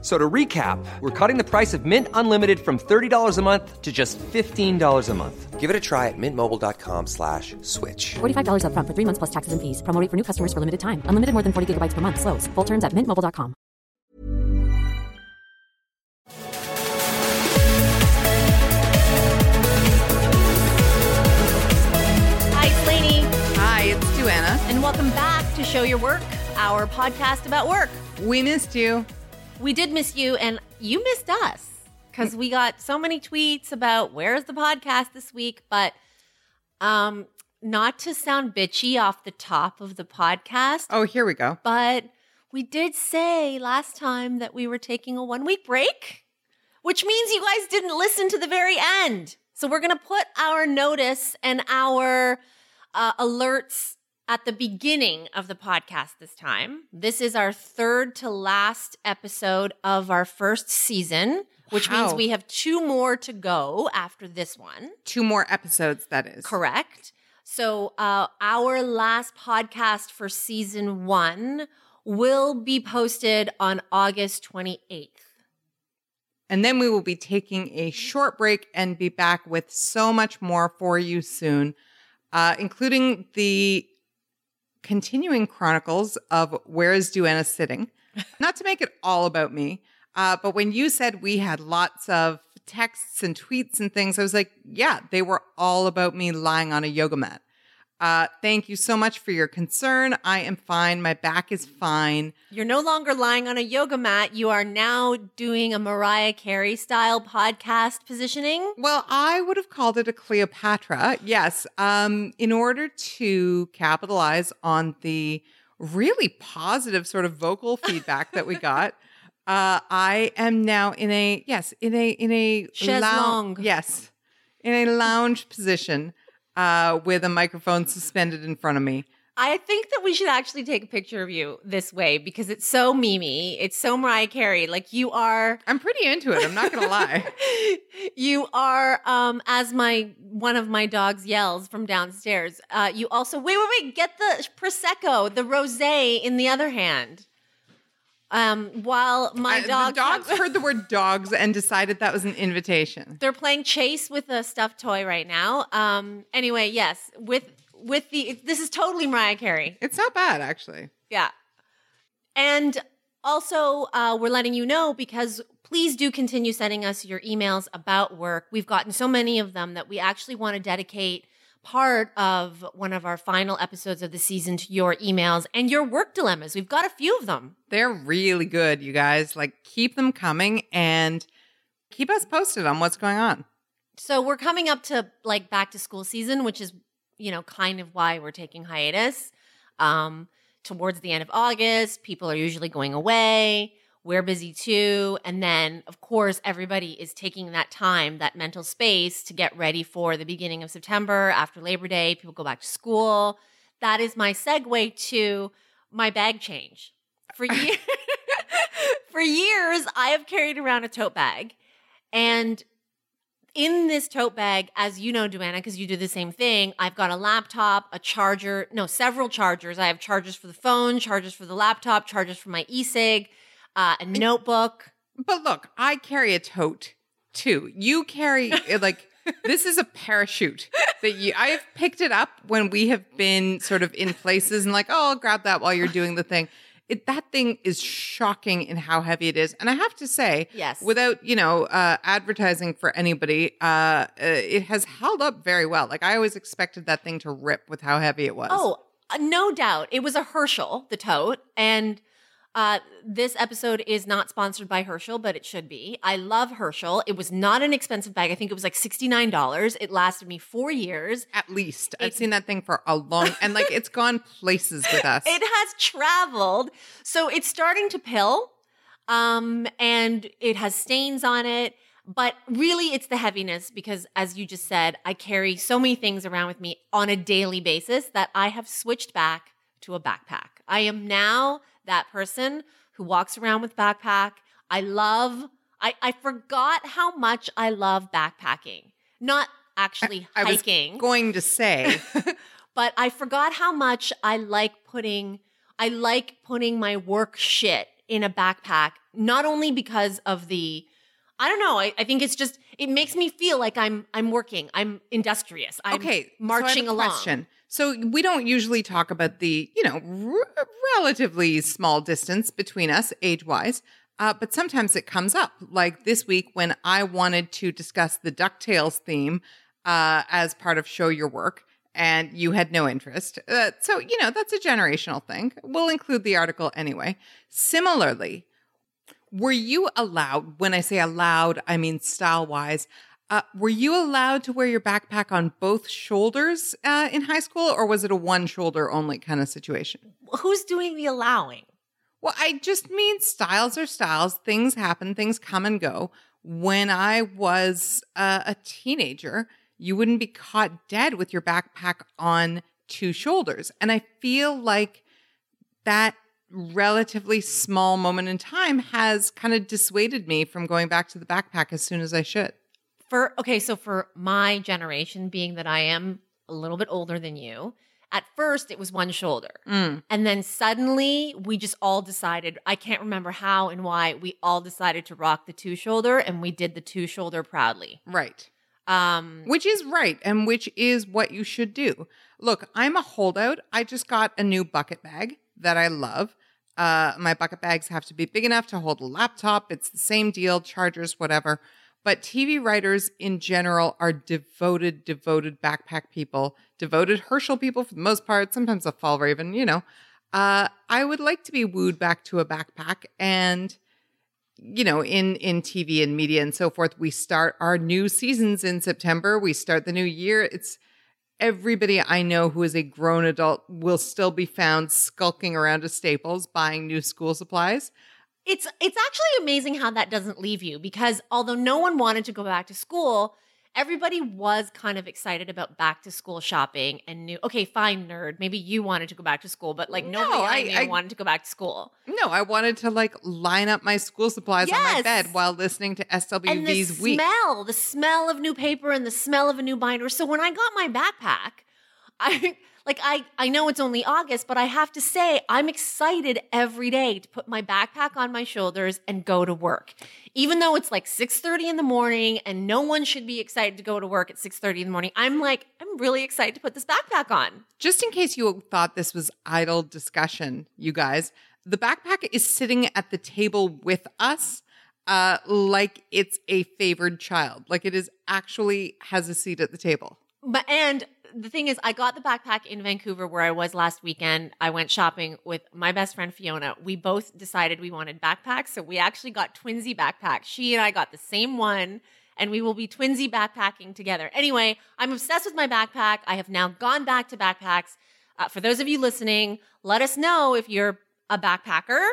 F- So to recap, we're cutting the price of Mint Unlimited from $30 a month to just $15 a month. Give it a try at mintmobile.com slash switch. $45 upfront for three months plus taxes and fees. Promo rate for new customers for limited time. Unlimited more than 40 gigabytes per month. Slows. Full terms at mintmobile.com. Hi, it's Lainey, Hi, it's Duana. and welcome back to Show Your Work, our podcast about work. We missed you. We did miss you, and you missed us because we got so many tweets about where's the podcast this week. But um, not to sound bitchy off the top of the podcast, Oh, here we go. but we did say last time that we were taking a one week break, which means you guys didn't listen to the very end. So we're going to put our notice and our uh, alerts at the beginning of the podcast this time. This is our third to last episode of our first season, which means we have two more to go after this one. Two more episodes, that is. Correct. So, uh, our last podcast for season one will be posted on August 28th. And then we will be taking a short break and be back with so much more for you soon, uh, including the continuing chronicles of Where is Duana Sitting? Not to make it all about me, uh, but when you said we had lots of texts and tweets and things, I was like, yeah, they were all about me lying on a yoga mat. Uh, thank you so much for your concern. I am fine. My back is fine. You're no longer lying on a yoga mat. You are now doing a Mariah Carey style podcast positioning. Well, I would have called it a Cleopatra. Yes. Um, in order to capitalize on the really positive sort of vocal feedback that we got, uh, I am now in a yes, in a in a Chaise lou- Yes. In a lounge position, uh, with a microphone suspended in front of me. I think that we should actually take a picture of you this way because it's so Mimi. It's so Mariah Carey. Like you are I'm pretty into it, I'm not gonna lie. you are um as my one of my dogs yells from downstairs uh you also wait wait wait get the prosecco the rosé in the other hand um while my Uh, dog dogs heard the word dogs and decided that was an invitation. they're playing chase with a stuffed toy right now um anyway yes with with the this is totally mariah carey It's not bad, actually. Yeah. And also, uh, we're letting you know because please do continue sending us your emails about work. We've gotten so many of them that we actually want to dedicate part of one of our final episodes of the season to your emails and your work dilemmas. We've got a few of them. They're really good, you guys. Like, keep them coming and keep us posted on what's going on. So we're coming up to like back to school season, which is, you know, kind of why we're taking hiatus. Um, towards the end of August, people are usually going away. We're busy too. And then, of course, everybody is taking that time, that mental space to get ready for the beginning of September after Labor Day. People go back to school. That is my segue to my bag change. For years, for years, I have carried around a tote bag. And in this tote bag, as you know, Duana, because you do the same thing, I've got a laptop, a charger, no, several chargers. I have chargers for the phone, chargers for the laptop, chargers for my e-cig, uh, a notebook. But look, I carry a tote too. You carry, uh, like, this is a parachute that you, I have picked it up when we have been sort of in places and like, oh, I'll grab that while you're doing the thing. It, that thing is shocking in how heavy it is. And I have to say, Yes. without, you know, uh, advertising for anybody, uh, uh, it has held up very well. Like I always expected that thing to rip with how heavy it was. Oh, uh, no doubt. It was a Herschel, the tote. And uh, this episode is not sponsored by Herschel, but it should be. I love Herschel. It was not an expensive bag. I think it was like $69. It lasted me four years. At least I've seen that thing for a long, and like it's gone places with us. It has traveled. So it's starting to pill. Um, and it has stains on it. But really, it's the heaviness because, as you just said, I carry so many things around with me on a daily basis that I have switched back to a backpack. I am now that person who walks around with backpack. I love I I forgot how much I love backpacking. Not actually I was going to say, but I forgot how much I like putting I like putting my work shit in a backpack, not only because of the I don't know, I, I think it's just it makes me feel like I'm I'm working. I'm industrious. I'm okay, marching so I have a along. Question. So we don't usually talk about the, you know, r- relatively small distance between us age-wise. Uh, but sometimes it comes up, like this week when I wanted to discuss the DuckTales theme uh, as part of Show Your Work, and you had no interest. Uh, so, you know, that's a generational thing. We'll include the article anyway. Similarly, were you allowed, when I say allowed, I mean style wise, uh, were you allowed to wear your backpack on both shoulders uh, in high school, or was it a one shoulder only kind of situation? Who's doing the allowing? Well, I just mean styles are styles. Things happen, things come and go. When I was uh, a teenager, you wouldn't be caught dead with your backpack on two shoulders. And I feel like that relatively small moment in time has kind of dissuaded me from going back to the backpack as soon as I should. For okay, so for my generation, being that I am a little bit older than you, at first it was one shoulder. Mm. And then suddenly we just all decided, I can't remember how and why, we all decided to rock the two shoulder and we did the two shoulder proudly. Right. Um Which is right and which is what you should do. Look, I'm a holdout. I just got a new bucket bag that I love. Uh, my bucket bags have to be big enough to hold a laptop. It's the same deal, chargers, whatever. But TV writers in general are devoted, devoted backpack people, devoted Herschel people for the most part, sometimes a Fjällräven, you know. Uh, I would like to be wooed back to a backpack and you know in in tv and media and so forth we start our new seasons in september we start the new year it's everybody i know who is a grown adult will still be found skulking around to staples buying new school supplies it's it's actually amazing how that doesn't leave you because although no one wanted to go back to school, everybody was kind of excited about back to school shopping and knew okay, fine nerd, maybe you wanted to go back to school, but like No, nobody I, I- knew I- wanted to go back to school. no i wanted to like line up my school supplies on my bed while listening to and the week smell, the smell of new paper and the smell of a new binder. So when I got my backpack, I like I I know it's only August, but I have to say I'm excited every day to put my backpack on my shoulders and go to work. Even though it's like 6:30 in the morning and no one should be excited to go to work at 6:30 in the morning, I'm like I'm really excited to put this backpack on. just in case you thought this was idle discussion, you guys, the backpack is sitting at the table with us, uh, like it's a favored child. Like it is actually has a seat at the table. But and the thing is, I got the backpack in Vancouver where I was last weekend. I went shopping with my best friend Fiona. We both decided we wanted backpacks, so we actually got twinsy backpacks. She and I got the same one, and we will be twinsy backpacking together. Anyway, I'm obsessed with my backpack. I have now gone back to backpacks. Uh, for those of you listening, let us know if you're a backpacker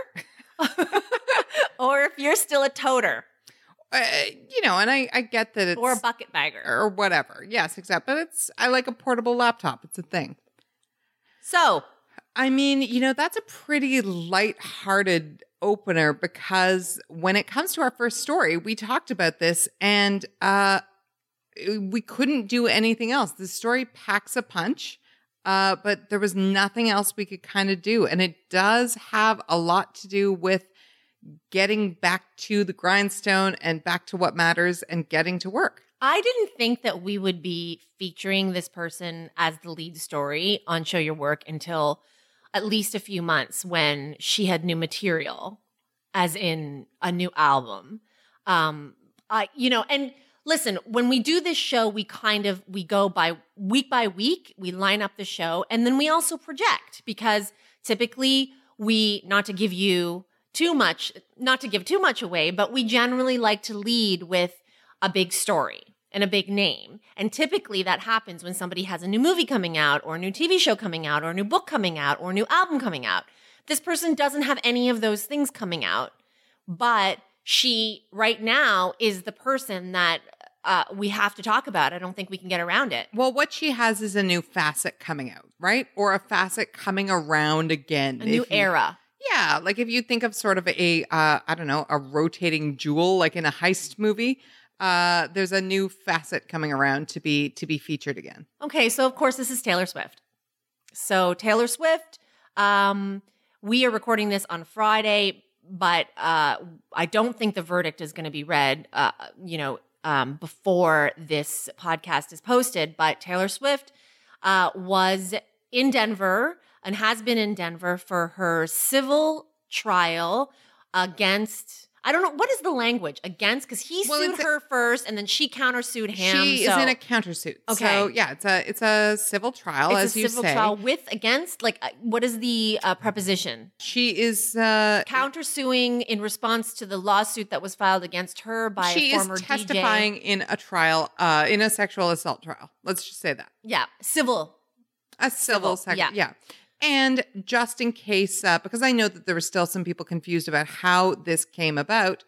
or if you're still a toter Uh, you know, and I, I get that it's or a bucket bagger. or whatever. Yes, except but it's I like a portable laptop. It's a thing. So I mean, you know, that's a pretty light-hearted opener because when it comes to our first story, we talked about this and uh we couldn't do anything else. The story packs a punch. Uh, but there was nothing else we could kind of do. And it does have a lot to do with getting back to the grindstone and back to what matters and getting to work. I didn't think that we would be featuring this person as the lead story on Show Your Work until at least a few months when she had new material, as in a new album. Um, I, you know, and listen, when we do this show, we kind of we go by week by week, we line up the show, and then we also project because typically we not to give you too much, not to give too much away, but we generally like to lead with a big story and a big name. And typically that happens when somebody has a new movie coming out or a new TV show coming out or a new book coming out or a new album coming out. This person doesn't have any of those things coming out, but she right now is the person that uh, we have to talk about. I don't think we can get around it. Well, what she has is a new facet coming out, right? Or a facet coming around again. A new you- era. Yeah, like if you think of sort of a uh, I don't know, a rotating jewel like in a heist movie, uh there's a new facet coming around to be to be featured again. Okay, so of course this is Taylor Swift. So Taylor Swift, um, we are recording this on Friday, but uh, I don't think the verdict is going to be read, uh, you know, um, before this podcast is posted. But Taylor Swift uh, was in Denver and has been in Denver for her civil trial against. I don't know what is the language against because he Well, sued it's a- her first and then she countersued him. she so is in a countersuit. Okay. So yeah, it's a it's a civil trial it's as a you civil say. trial with against like uh, what is the uh, preposition? She is uh Countersuing in response to the lawsuit that was filed against her by she a is former testifying in a trial uh in a sexual assault trial. Let's just say that. Yeah, civil. A civil, Civil, sec- yeah. yeah. And just in case, uh, because I know that there were still some people confused about how this came about,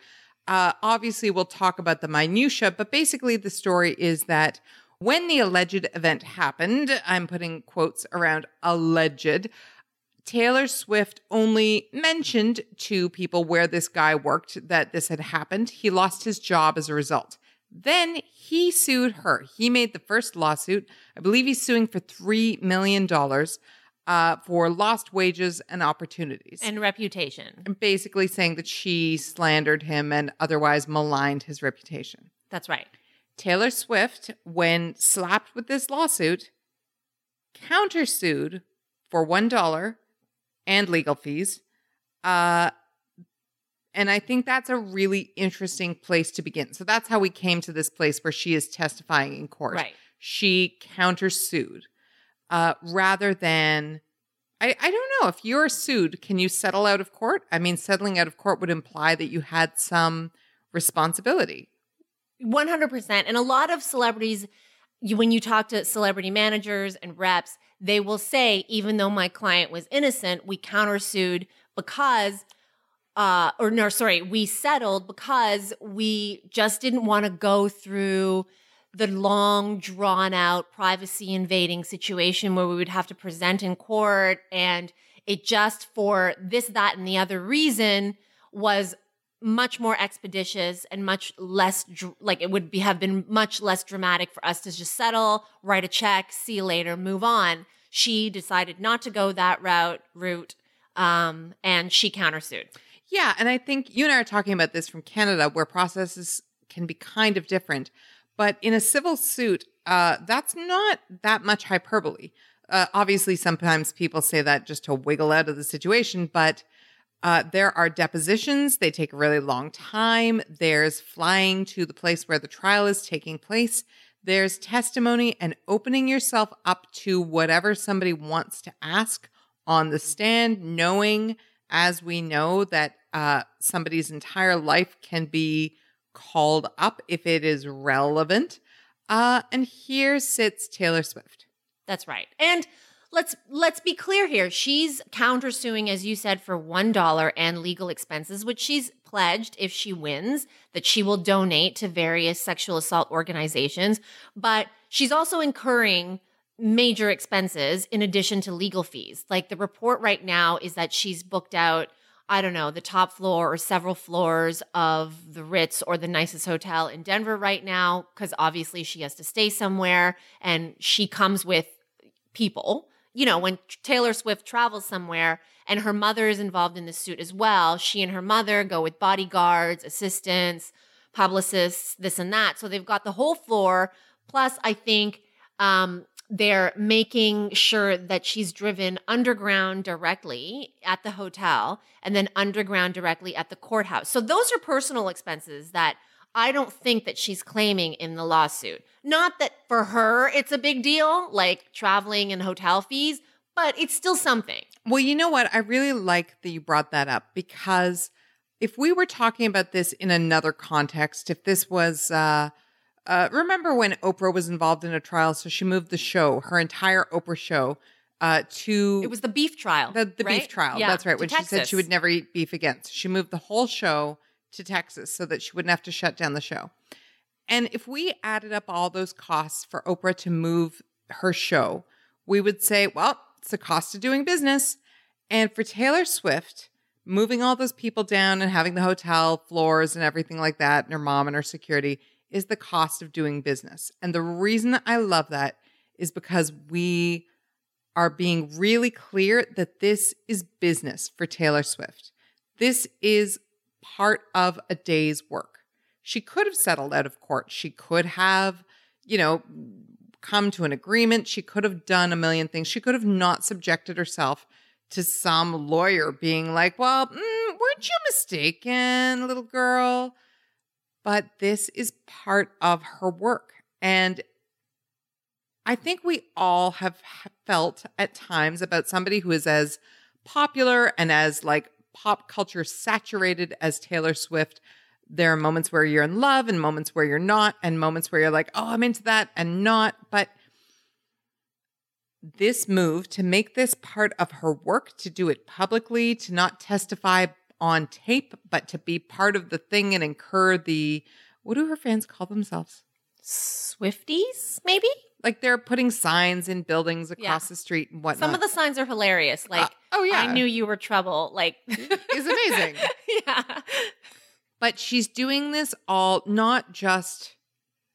uh, obviously we'll talk about the minutia. But basically, the story is that when the alleged event happened, I'm putting quotes around alleged. Taylor Swift only mentioned to people where this guy worked that this had happened. He lost his job as a result. Then he sued her. He made the first lawsuit. I believe he's suing for $3 million uh, for lost wages and opportunities. and reputation. and basically saying that she slandered him and otherwise maligned his reputation. That's right. Taylor Swift, when slapped with this lawsuit, countersued for $1 and legal fees. Uh, and I think that's a really interesting place to begin. So that's how we came to this place where she is testifying in court. Right. She countersued uh, rather than. I, I don't know. If you're sued, can you settle out of court? I mean, settling out of court would imply that you had some responsibility. 100%. And a lot of celebrities, you, when you talk to celebrity managers and reps, they will say, even though my client was innocent, we countersued because, uh, or no, sorry, we settled because we just didn't want to go through the long, drawn out, privacy invading situation where we would have to present in court. And it just for this, that, and the other reason was much more expeditious and much less like it would be have been much less dramatic for us to just settle, write a check, see you later, move on. She decided not to go that route route, um, and she countersued. Yeah, and I think you and I are talking about this from Canada, where processes can be kind of different. But in a civil suit, uh, that's not that much hyperbole. Uh, obviously, sometimes people say that just to wiggle out of the situation, but uh, there are depositions. They take a really long time. There's flying to the place where the trial is taking place. There's testimony and opening yourself up to whatever somebody wants to ask on the stand, knowing, as we know, that uh, somebody's entire life can be called up if it is relevant. Uh, and here sits Taylor Swift. That's right. And let's let's be clear here. She's countersuing, as you said, for one dollar and legal expenses, which she's pledged if she wins that she will donate to various sexual assault organizations. But she's also incurring major expenses in addition to legal fees. Like the report right now is that she's booked out. I don't know, the top floor or several floors of the Ritz or the nicest hotel in Denver right now, because obviously she has to stay somewhere and she comes with people. You know, when Taylor Swift travels somewhere and her mother is involved in the suit as well, she and her mother go with bodyguards, assistants, publicists, this and that. So they've got the whole floor. Plus, I think um, they're making sure that she's driven underground directly at the hotel and then underground directly at the courthouse. So those are personal expenses that I don't think that she's claiming in the lawsuit. Not that for her it's a big deal, like traveling and hotel fees, but it's still something. Well, you know what? I really like that you brought that up because if we were talking about this in another context, if this was, uh, uh, remember when Oprah was involved in a trial? So she moved the show, her entire Oprah show, uh, to It was the beef trial. the, the right? beef trial. Yeah, That's right. When she said she would never eat beef again. So she moved the whole show to Texas so that she wouldn't have to shut down the show. And if we added up all those costs for Oprah to move her show, we would say, well, it's the cost of doing business. And for Taylor Swift moving all those people down and having the hotel floors and everything like that, and her mom and her security is the cost of doing business. And the reason I love that is because we are being really clear that this is business for Taylor Swift. This is part of a day's work. She could have settled out of court. She could have, you know, come to an agreement. She could have done a million things. She could have not subjected herself to some lawyer being like, well, mm, weren't you mistaken, little girl? But this is part of her work. And I think we all have felt at times about somebody who is as popular and as like pop culture saturated as Taylor Swift. There are moments where you're in love and moments where you're not, and moments where you're like, oh, I'm into that and not. But this move to make this part of her work, to do it publicly, to not testify on tape, but to be part of the thing and incur the what do her fans call themselves? Swifties, maybe? Like they're putting signs in buildings across Yeah. the street and whatnot. Some of the signs are hilarious. Uh, like, oh, yeah. I knew you were trouble. Like, is amazing. yeah. But she's doing this all not just,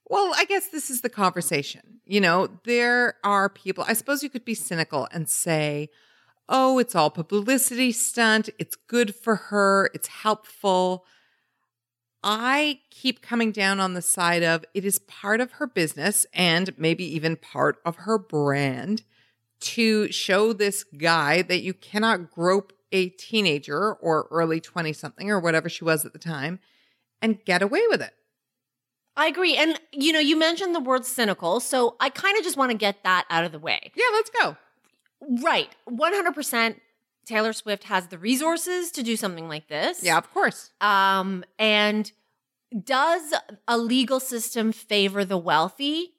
well, I guess this is the conversation. You know, there are people, I suppose you could be cynical and say, oh, it's all publicity stunt. It's good for her. It's helpful. I keep coming down on the side of it is part of her business and maybe even part of her brand to show this guy that you cannot grope a teenager or early 20 something or whatever she was at the time and get away with it. I agree. And, you know, you mentioned the word cynical. So I kind of just want to get that out of the way. Yeah, let's go. Right. 100% Taylor Swift has the resources to do something like this. Yeah, of course. Um, and does a legal system favor the wealthy?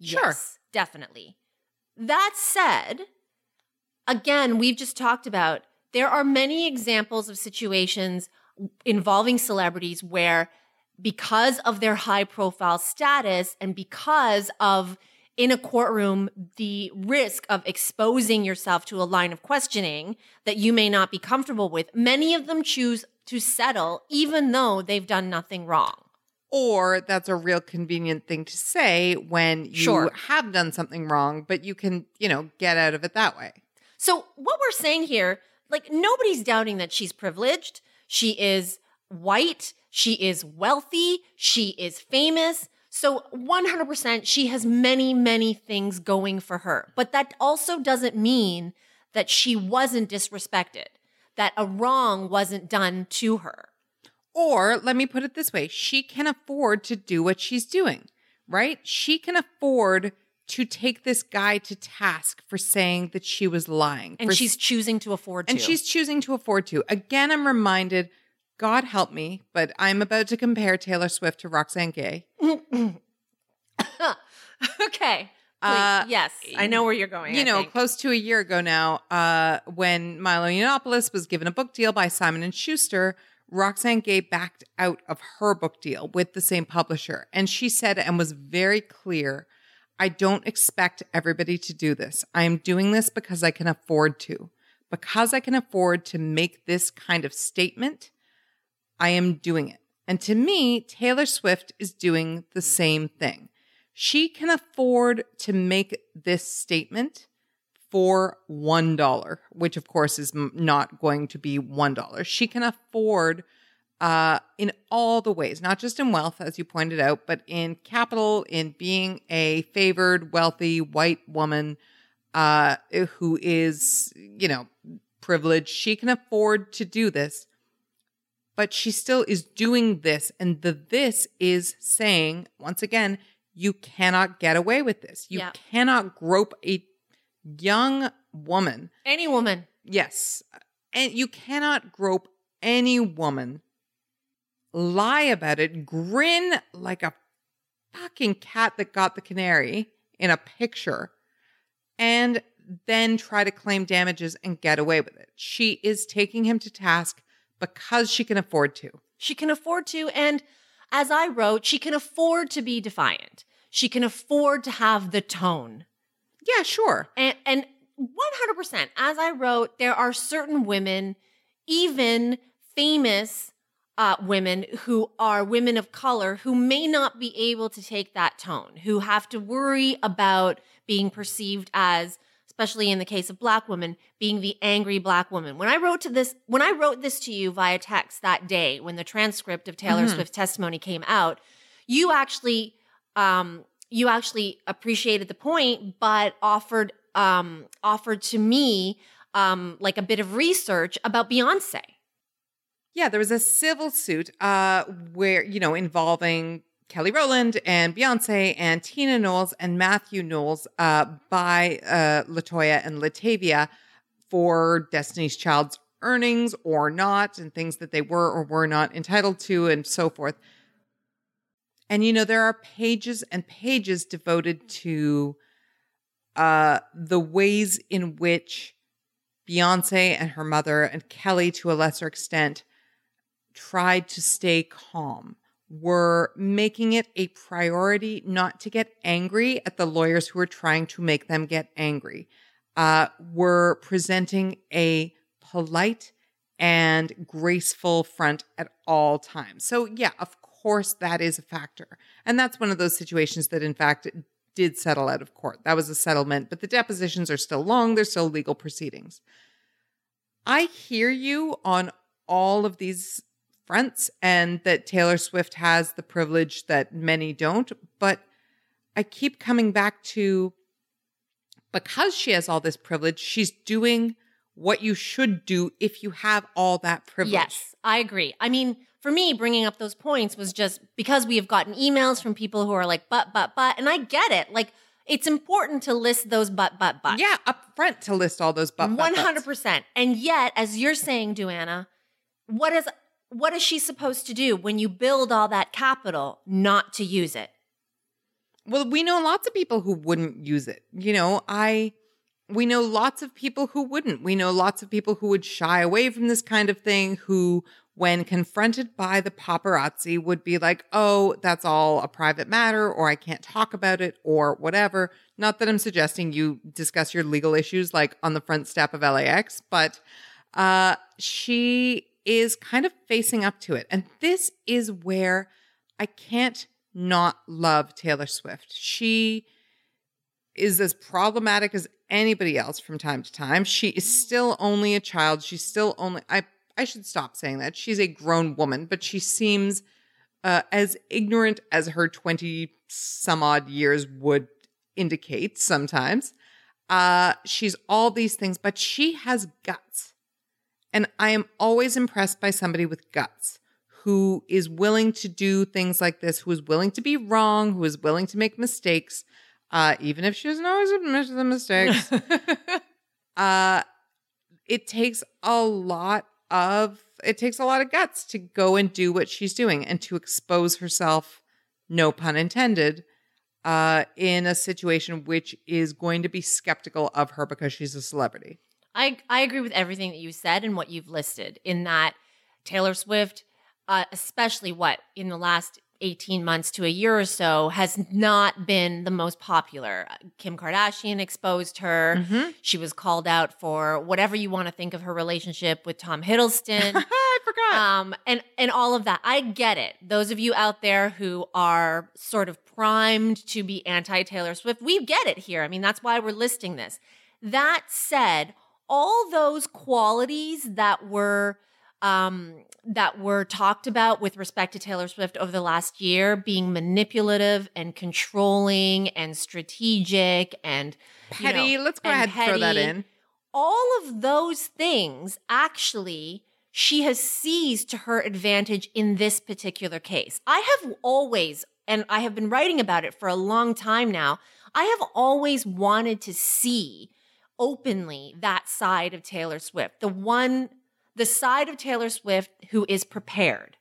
Sure. Yes, definitely. That said, again, we've just talked about there are many examples of situations involving celebrities where because of their high profile status and because of in a courtroom the risk of exposing yourself to a line of questioning that you may not be comfortable with many of them choose to settle even though they've done nothing wrong Or that's a real convenient thing to say when you Sure. have done something wrong, but you can, you know, get out of it that way. So what we're saying here, like nobody's doubting that she's privileged. She is white. She is wealthy. She is famous. So 100% she has many, many things going for her. But that also doesn't mean that she wasn't disrespected, that a wrong wasn't done to her. Or let me put it this way she can afford to do what she's doing, right? She can afford to take this guy to task for saying that she was lying. And she's choosing to afford to. and she's choosing to afford to. Again, I'm reminded, God help me, but I'm about to compare Taylor Swift to Roxane Gay. okay. Uh, yes, I know where you're going. you I know, think. close to a year ago now, uh, when Milo Yiannopoulos was given a book deal by Simon and Schuster, Roxane Gay backed out of her book deal with the same publisher, and she said and was very clear, "I don't expect everybody to do this. I am doing this because I can afford to, because I can afford to make this kind of statement. I am doing it." And to me, Taylor Swift is doing the same thing. She can afford to make this statement for $1, which of course is not going to be $1. She can afford uh, in all the ways, not just in wealth, as you pointed out, but in capital, in being a favored, wealthy white woman uh, who is, you know, privileged. She can afford to do this, but she still is doing this. And the this is saying, once again, you cannot get away with this. You Yeah. cannot grope a young woman. any woman. Yes. And you cannot grope any woman, lie about it, grin like a fucking cat that got the canary in a picture, and then try to claim damages and get away with it. She is taking him to task because she can afford to. She can afford to. And as I wrote, she can afford to be defiant. She can afford to have the tone. Yeah, sure. And, and 100%, as I wrote, there are certain women even famous uh, women who are women of color who may not be able to take that tone, who have to worry about being perceived as, especially in the case of black women, being the angry black woman. When I wrote to this, when I wrote this to you via text that day, when the transcript of Taylor Mhm. Swift's testimony came out, you actually, um, you actually appreciated the point, but offered, um, offered to me, um, like a bit of research about Beyonce. Yeah, there was a civil suit uh, where, you know, involving Kelly Rowland and Beyonce and Tina Knowles and Matthew Knowles uh, by uh, LeToya and LaTavia for Destiny's Child's earnings or not and things that they were or were not entitled to and so forth. And, you know, there are pages and pages devoted to uh, the ways in which Beyonce and her mother and Kelly, to a lesser extent, tried to stay calm, were making it a priority not to get angry at the lawyers who were trying to make them get angry, uh, were presenting a polite and graceful front at all times. So, yeah, of course, that is a factor. And that's one of those situations that, in fact, did settle out of court. That was a settlement, but the depositions are still long, there's still legal proceedings. I hear you on all of these fronts and that Taylor Swift has the privilege that many don't, but I keep coming back to because she has all this privilege, she's doing what you should do if you have all that privilege. Yes, I agree. I mean, for me, bringing up those points was just because we have gotten emails from people who are like, but, but, but, and I get it. Like, it's important to list those but, but, but. Yeah, up front to list all those but, but, One buts. hundred percent. And yet, as you're saying, Duana, what is what is she supposed to do when you build all that capital not to use it? Well, we know lots of people who wouldn't use it. You know, I we know lots of people who wouldn't. We know lots of people who would shy away from this kind of thing who when confronted by the paparazzi would be like, "Oh, that's all a private matter or I can't talk about it or whatever." Not that I'm suggesting you discuss your legal issues like on the front step of LAX, but uh she is kind of facing up to it. And this is where I can't not love Taylor Swift. She is as problematic as anybody else from time to time. She is still only a child. She's still only I I should stop saying that. She's a grown woman, but she seems uh, as ignorant as her 20 some odd years would indicate sometimes. Uh, she's all these things, but she has guts. And I am always impressed by somebody with guts who is willing to do things like this, who is willing to be wrong, who is willing to make mistakes, uh, even if she doesn't always admit the mistakes. uh, it takes a lot of it takes a lot of guts to go and do what she's doing and to expose herself, no pun intended, uh, in a situation which is going to be skeptical of her because she's a celebrity. I I agree with everything that you said and what you've listed in that Taylor Swift, uh, especially what in the last 18 months to a year or so, has not been the most popular. Kim Kardashian exposed her. Mm-hmm. She was called out for whatever you want to think of her relationship with Tom Hiddleston. I forgot. um, and and all of that. I get it. Those of you out there who are sort of primed to be anti Taylor Swift, we get it here. I mean, that's why we're listing this. That said, all those qualities that were um, that were talked about with respect to Taylor Swift over the last year, being manipulative and controlling and strategic and you know, petty. Let's go ahead and throw that in. all of those things actually she has seized to her advantage in this particular case. I have always, and I have been writing about it for a long time now, I have always wanted to see openly that side of Taylor Swift, the one, the side of Taylor Swift who is prepared,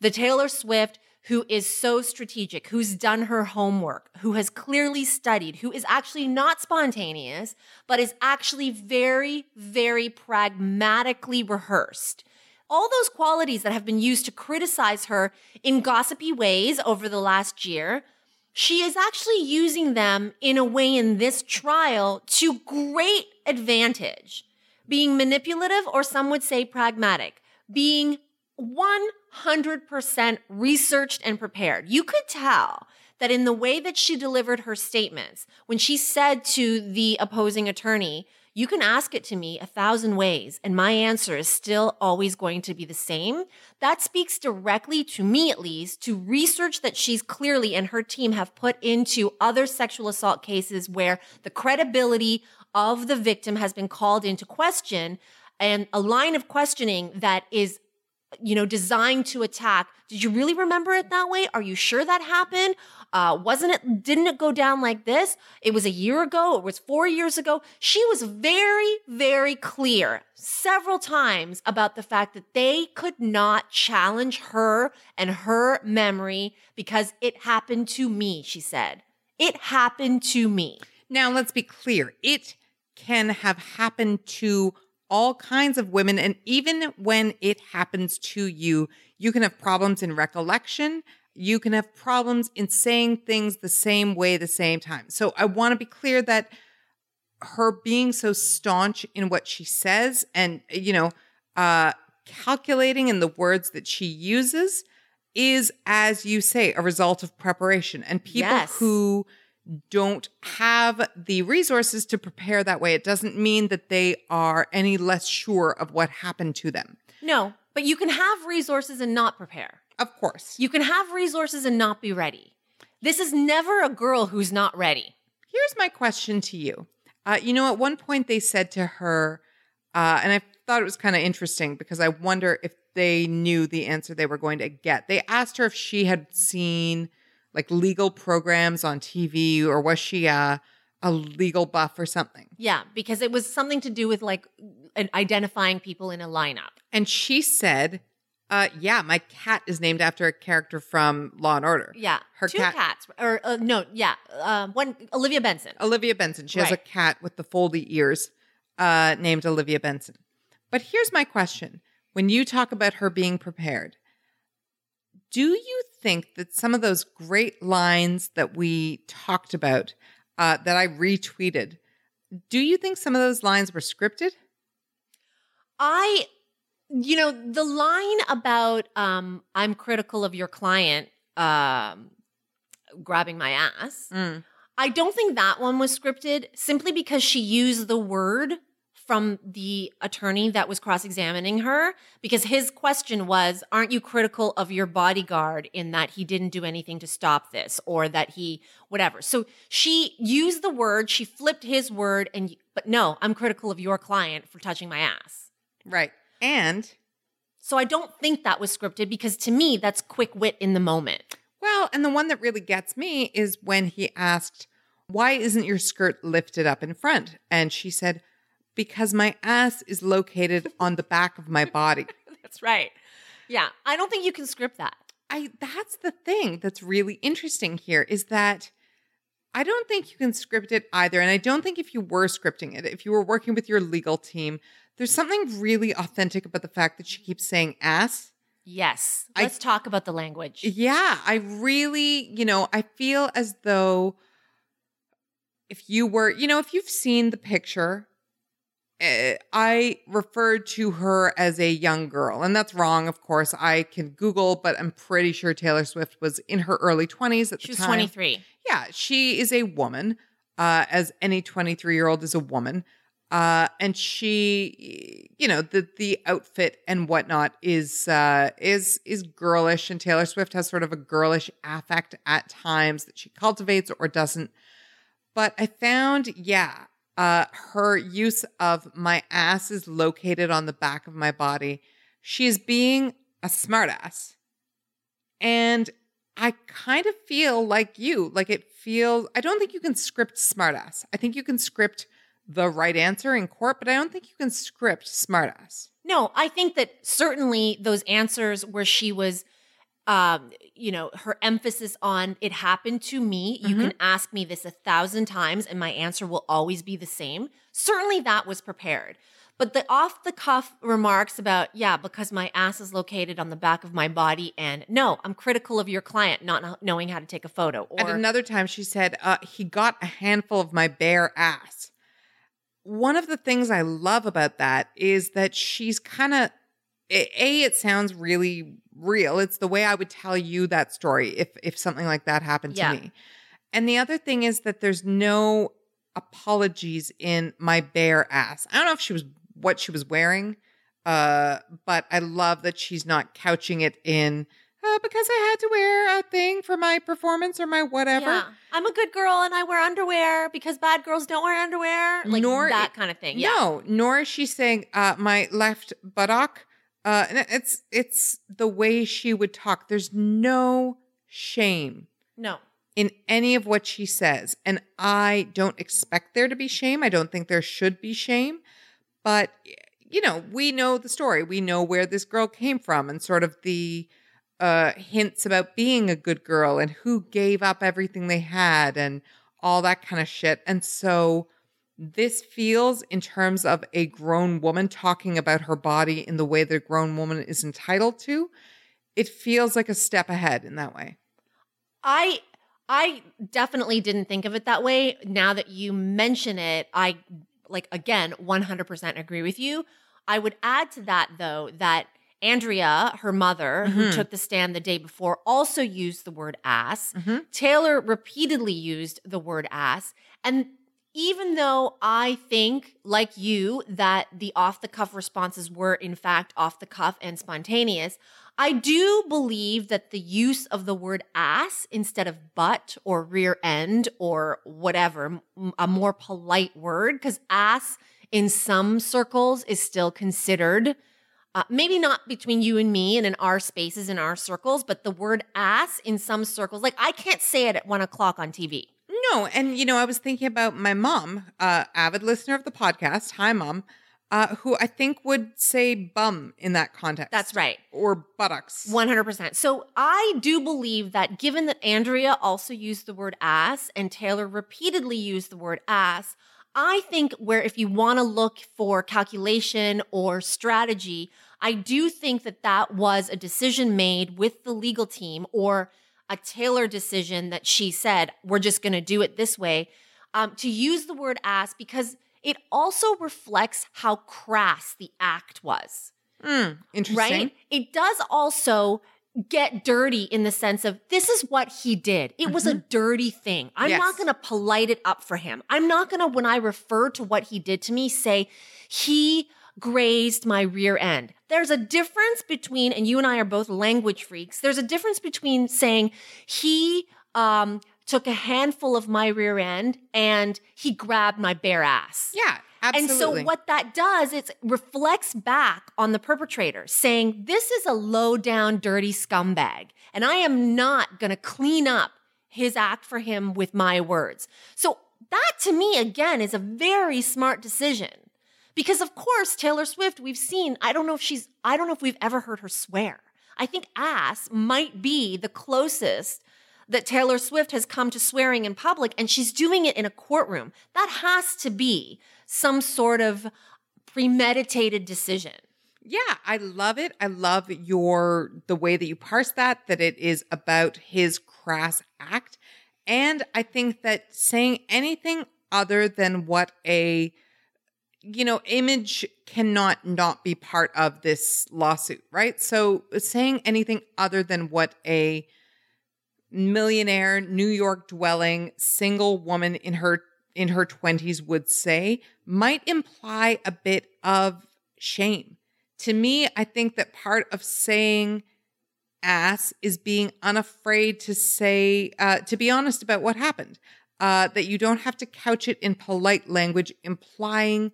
the Taylor Swift who is so strategic, who's done her homework, who has clearly studied, who is actually not spontaneous, but is actually very, very pragmatically rehearsed. All those qualities that have been used to criticize her in gossipy ways over the last year, she is actually using them in a way in this trial to great advantage being manipulative, or some would say pragmatic, being 100% researched and prepared. You could tell that in the way that she delivered her statements, when she said to the opposing attorney, you can ask it to me a thousand ways, and my answer is still always going to be the same. That speaks directly, to me at least, to research that she's clearly and her team have put into other sexual assault cases where the credibility of the victim has been called into question and a line of questioning that is you know, designed to attack. Did you really remember it that way? Are you sure that happened? Uh, wasn't it, didn't it go down like this? It was a year ago. It was four years ago. She was very, very clear several times about the fact that they could not challenge her and her memory because it happened to me, she said. It happened to me. Now, let's be clear. It can have happened to all kinds of women. And even when it happens to you, you can have problems in recollection. You can have problems in saying things the same way, the same time. So I want to be clear that her being so staunch in what she says and, you know, uh, calculating in the words that she uses is, as you say, a result of preparation. And people Yes. who don't have the resources to prepare that way, it doesn't mean that they are any less sure of what happened to them. No, but you can have resources and not prepare. Of course. You can have resources and not be ready. This is never a girl who's not ready. Here's my question to you. Uh, you know, at one point they said to her, uh, and I thought it was kind of interesting because I wonder if they knew the answer they were going to get. They asked her if she had seen like legal programs on TV or was she a, a legal buff or something. Yeah, because it was something to do with like identifying people in a lineup. And she said, uh, yeah, my cat is named after a character from Law and Order. Yeah, Her two cat- cats, or uh, no, yeah, uh, one Olivia Benson. Olivia Benson. She has a cat with the foldy ears uh, named Olivia Benson. But here's my question when you talk about her being prepared, do you think that some of those great lines that we talked about uh, that I retweeted, do you think some of those lines were scripted? I, you know, the line about um, I'm critical of your client um, grabbing my ass. I don't think that one was scripted simply because she used the word from the attorney that was cross examining her because his question was, Aren't you critical of your bodyguard in that he didn't do anything to stop this or that he, whatever? So she used the word, she flipped his word, and, but no, I'm critical of your client for touching my ass. Right. And, So I don't think that was scripted because to me, that's quick wit in the moment. well, and the one that really gets me is when he asked, Why isn't your skirt lifted up in front? And she said, Because my ass is located on the back of my body. That's right. Yeah. I don't think you can script that. I that's the thing that's really interesting here is that I don't think you can script it either. And I don't think if you were scripting it, if you were working with your legal team, there's something really authentic about the fact that she keeps saying ass. Yes. Let's talk about the language. Yeah, I really, you know, I feel as though if you were, you know, if you've seen the picture, eh, I referred to her as a young girl, and that's wrong, of course. I can Google, but I'm pretty sure Taylor Swift was in her early 20s at She the was 23. Yeah, she is a woman, uh, as any 23 year old is a woman. Uh, and she, you know, the the outfit and whatnot is uh, is is girlish, and Taylor Swift has sort of a girlish affect at times that she cultivates or doesn't. But I found, yeah, uh, her use of my ass is located on the back of my body. She is being a smartass. And I kind of feel like you, like it feels, I don't think you can script smartass. I think you can script the right answer in court, but I don't think you can script smartass. No, I think that certainly those answers where she was, um, you know, her emphasis on it happened to me. You can ask me this a thousand times and my answer will always be the same. Certainly that was prepared. But the off the cuff remarks about, yeah, because my ass is located on the back of my body and no, I'm critical of your client not knowing how to take a photo. At Or another time, she said, uh, he got a handful of my bare ass. One of the things I love about that is that she's kind of a it sounds really real. It's the way I would tell you that story if if something like that happened Yeah. to me. And the other thing is that there's no apologies in my bare ass. I don't know if she was what she was wearing, uh, but I love that she's not couching it in uh, because I had to wear a thing for my performance or my whatever. Yeah. I'm a good girl and I wear underwear because bad girls don't wear underwear. Like Nor- that kind of thing. Yeah. No, nor is she saying uh, my left buttock. Uh, and it's it's the way she would talk. There's no shame No. in any of what she says, and I don't expect there to be shame. I don't think there should be shame, but you know, we know the story. We know where this girl came from, and sort of the uh, hints about being a good girl and who gave up everything they had and all that kind of shit. And so this feels in terms of a grown woman talking about her body in the way that a grown woman is entitled to. It feels like a step ahead in that way. I I definitely didn't think of it that way. Now that you mention it, I like again 100% agree with you. I would add to that though that Andrea, her mother, who Mhm. took the stand the day before, also used the word ass. Mhm. Taylor repeatedly used the word ass. And even though I think, like you, that the off the cuff responses were in fact off the cuff and spontaneous, I do believe that the use of the word ass instead of butt or rear end or whatever, a more polite word, because ass in some circles is still considered. Uh, maybe not between you and me and in our spaces in our circles, but the word ass in some circles, like I can't say it at one o'clock on TV. No, and you know, I was thinking about my mom, uh, avid listener of the podcast. Hi, mom. Uh, who I think would say bum in that context. That's right. Or buttocks. 100%. So I do believe that given that Andrea also used the word ass and Taylor repeatedly used the word ass, I think where if you want to look for calculation or strategy, I do think that that was a decision made with the legal team or a Taylor decision that she said, we're just going to do it this way, um, to use the word ass because it also reflects how crass the act was Mm, interesting. right? It does also get dirty in the sense of this is what he did. It was a dirty thing. I'm Yes. not going to polite it up for him. I'm not going to, when I refer to what he did to me, say he grazed my rear end. There's a difference between, and you and I are both language freaks. There's a difference between saying he um, took a handful of my rear end and he grabbed my bare ass. Yeah, absolutely. And so what that does is it reflects back on the perpetrator saying, this is a low down, dirty scumbag. And I am not going to clean up his act for him with my words. So that to me, again, is a very smart decision. Because of course, Taylor Swift, we've seen, I don't know if she's, I don't know if we've ever heard her swear. I think ass might be the closest that Taylor Swift has come to swearing in public, and she's doing it in a courtroom. That has to be some sort of premeditated decision. Yeah, I love it. I love your the way that you parse that that it is about his crass act. And I think that saying anything other than what a you know, image cannot not be part of this lawsuit, right? So saying anything other than what a millionaire, New York dwelling single woman in her in her 20s would say might imply a bit of shame. To me, I think that part of saying ass is being unafraid to say, uh, to be honest about what happened. Uh, that you don't have to couch it in polite language, implying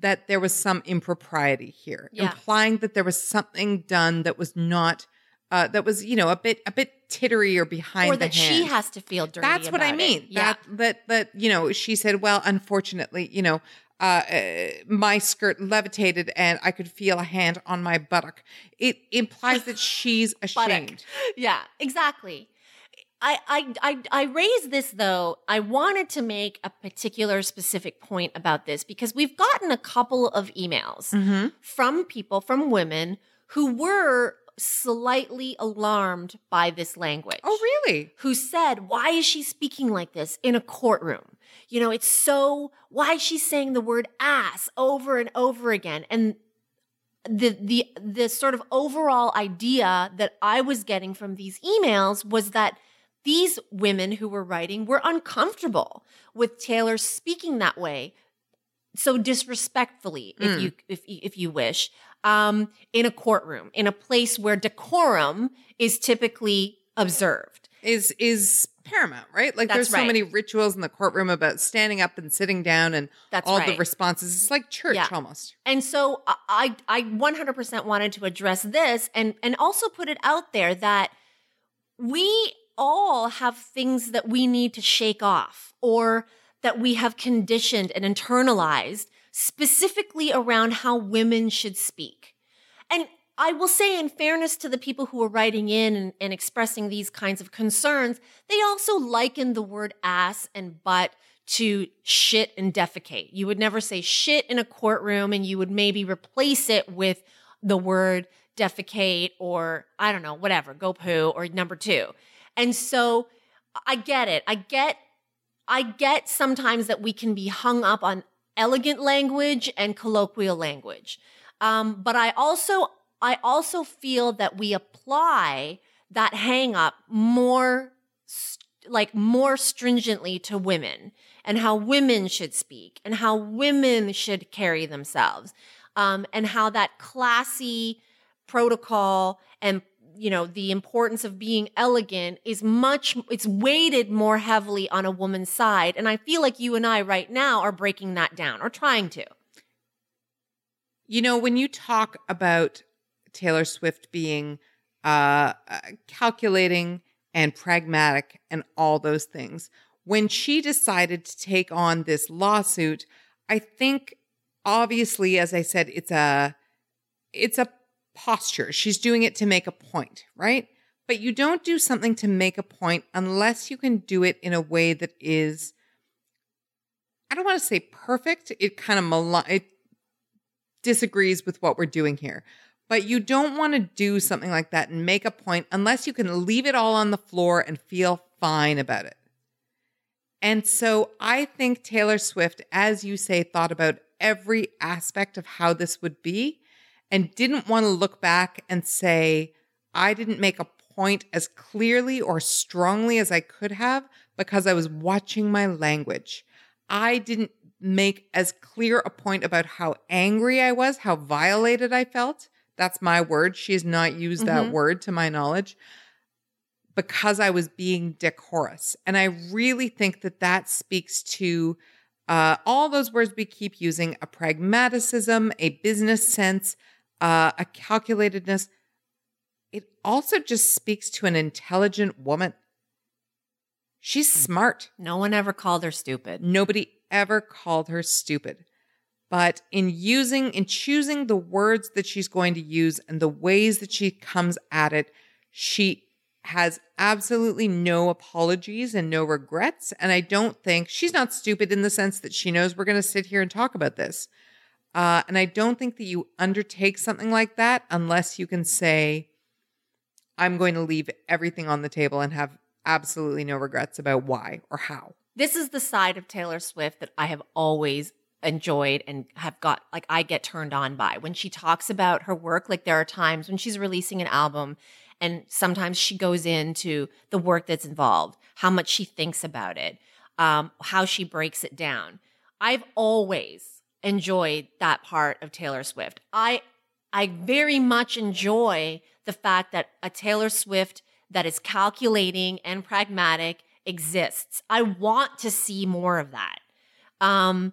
that there was some impropriety here, Yeah. implying that there was something done that was not, uh, that was you know a bit a bit tittery or behind or the that she has to feel dirty. That's what I about it. mean. Yeah. That that that you know, she said, "Well, unfortunately, you know, uh, uh, my skirt levitated and I could feel a hand on my buttock." It implies that she's ashamed. yeah, exactly. I, I I I raised this though. I wanted to make a particular specific point about this because we've gotten a couple of emails Mm-hmm. from people, from women who were slightly alarmed by this language. Oh, really? Who said, Why is she speaking like this in a courtroom? You know, it's so, why is she saying the word ass over and over again? And the the the sort of overall idea that I was getting from these emails was that these women who were writing were uncomfortable with Taylor speaking that way so disrespectfully if Mm. you if if you wish um in a courtroom in a place where decorum is typically observed Is is paramount, right? Like That's there's so right. many rituals in the courtroom about standing up and sitting down and That's all the responses. It's like church Yeah. almost. And so I I 100% wanted to address this and and also put it out there that we all have things that we need to shake off or that we have conditioned and internalized specifically around how women should speak. And I will say, in fairness to the people who are writing in and, and expressing these kinds of concerns, they also liken the word ass and butt to shit and defecate. You would never say shit in a courtroom, and you would maybe replace it with the word defecate or I don't know, whatever, go poo or number two. And so I get it. I get I get sometimes that we can be hung up on elegant language and colloquial language. Um, but I also I also feel that we apply that hang up more st- like more stringently to women and how women should speak and how women should carry themselves um, and how that classy protocol and you know the importance of being elegant is much it's weighted more heavily on a woman's side. And i feel like you and i right now are breaking that down or trying to. You know, when you talk about Taylor Swift being uh, uh, calculating and pragmatic and all those things, when she decided to take on this lawsuit, I think obviously, as I said, it's a it's a posture. She's doing it to make a point, right? But you don't do something to make a point unless you can do it in a way that is I don't want to say perfect. It kind of mal- it disagrees with what we're doing here. But you don't want to do something like that and make a point unless you can leave it all on the floor and feel fine about it. And so I think Taylor Swift, as you say, thought about every aspect of how this would be and didn't want to look back and say, I didn't make a point as clearly or strongly as I could have because I was watching my language. I didn't make as clear a point about how angry I was, how violated I felt. That's my word. She has not used that word to my knowledge because I was being decorous. And I really think that that speaks to uh, all those words we keep using a pragmaticism, a business sense, uh, a calculatedness. It also just speaks to an intelligent woman. She's smart. no one ever called her stupid Nobody ever called her stupid. But in using, in choosing the words that she's going to use and the ways that she comes at it, she has absolutely no apologies and no regrets. And I don't think she's not stupid in the sense that she knows we're going to sit here and talk about this. Uh, and I don't think that you undertake something like that unless you can say, I'm going to leave everything on the table and have absolutely no regrets about why or how. this is the side of Taylor Swift that I have always enjoyed and have got like I get turned on by when she talks about her work like there are times when she's releasing an album and sometimes she goes into the work that's involved how much she thinks about it um, how she breaks it down I've always enjoyed that part of Taylor Swift I I very much enjoy the fact that a Taylor Swift that is calculating and pragmatic exists. I want to see more of that. Um,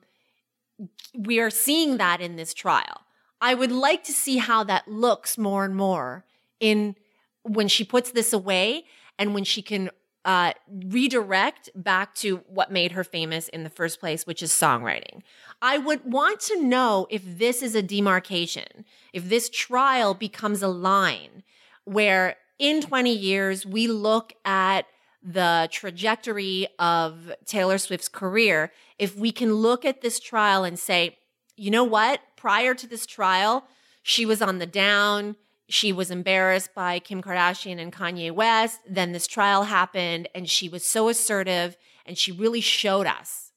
we are seeing that in this trial. I would like to see how that looks more and more in when she puts this away and when she can uh, redirect back to what made her famous in the first place, which is songwriting. I would want to know if this is a demarcation, if this trial becomes a line where in 20 years we look at the trajectory of Taylor Swift's career, if we can look at this trial and say, you know what? Prior to this trial, she was on the down. She was embarrassed by Kim Kardashian and Kanye West. Then this trial happened and she was so assertive and she really showed us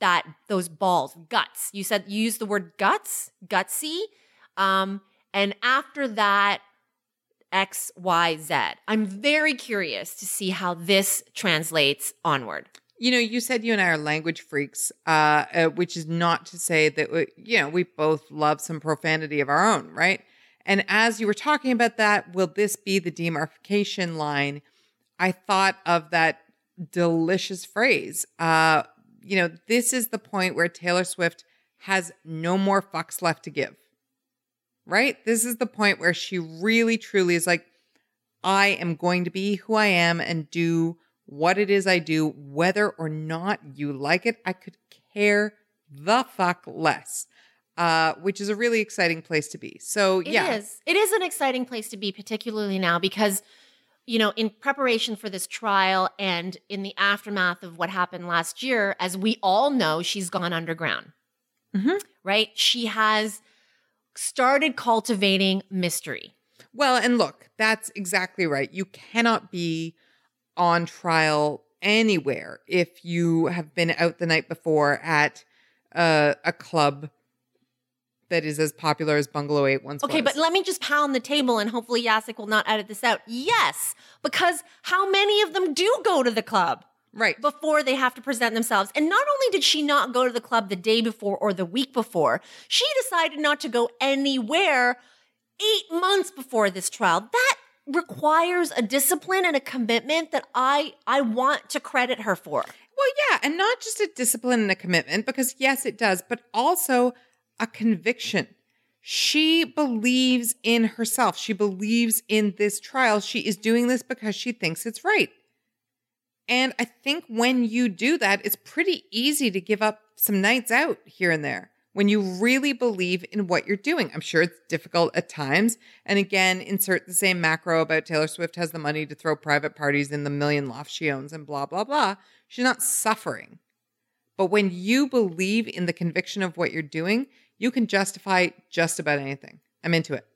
that those balls, guts. You said you used the word guts, gutsy. Um, and after that, X, Y, Z. I'm very curious to see how this translates onward. You know, you said you and I are language freaks, uh, uh, which is not to say that, we, you know, we both love some profanity of our own, right? And as you were talking about that, will this be the demarcation line? I thought of that delicious phrase. Uh, you know, this is the point where Taylor Swift has no more fucks left to give, right? This is the point where she really, truly is like, I am going to be who I am and do what it is I do, whether or not you like it. I could care the fuck less uh, which is a really exciting place to be. So It yeah, is. It is an exciting place to be, particularly now because, you know, in preparation for this trial and in the aftermath of what happened last year, as we all know, she's gone underground. Mhm. Right? She has started cultivating mystery. Well, and look, that's exactly right. You cannot be on trial anywhere if you have been out the night before at uh, a club that is as popular as Bungalow 8 once Okay, was. but let me just pound the table and hopefully Yasik will not edit this out. Yes, because how many of them do go to the club? right. before they have to present themselves. And not only did she not go to the club the day before or the week before, she decided not to go anywhere eight months before this trial. That requires a discipline and a commitment that I I want to credit her for. Well, yeah, and not just a discipline and a commitment, because yes, it does, but also a conviction. She believes in herself. She believes in this trial. She is doing this because she thinks it's right. And I think when you do that, it's pretty easy to give up some nights out here and there when you really believe in what you're doing. I'm sure it's difficult at times. And again, insert the same macro about Taylor Swift has the money to throw private parties in the million lofts she owns and blah, blah, blah. She's not suffering. But when you believe in the conviction of what you're doing, you can justify just about anything. I'm into it.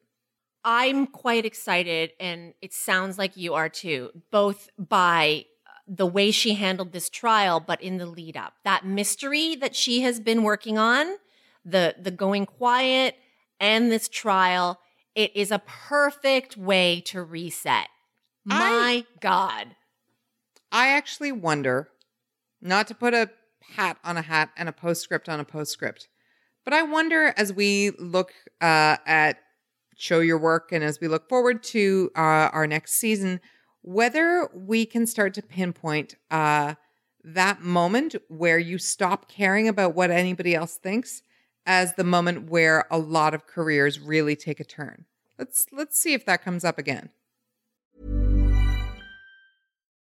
I'm quite excited, and it sounds like you are too, both by uh, the way she handled this trial, but in the lead up. That mystery that she has been working on, the the going quiet and this trial, it is a perfect way to reset. My God. I actually wonder, not to put a hat on a hat and a postscript on a postscript, but I wonder as we look uh, at show your work and as we look forward to uh, our next season, whether we can start to pinpoint uh, that moment where you stop caring about what anybody else thinks as the moment where a lot of careers really take a turn. Let's let's see if that comes up again.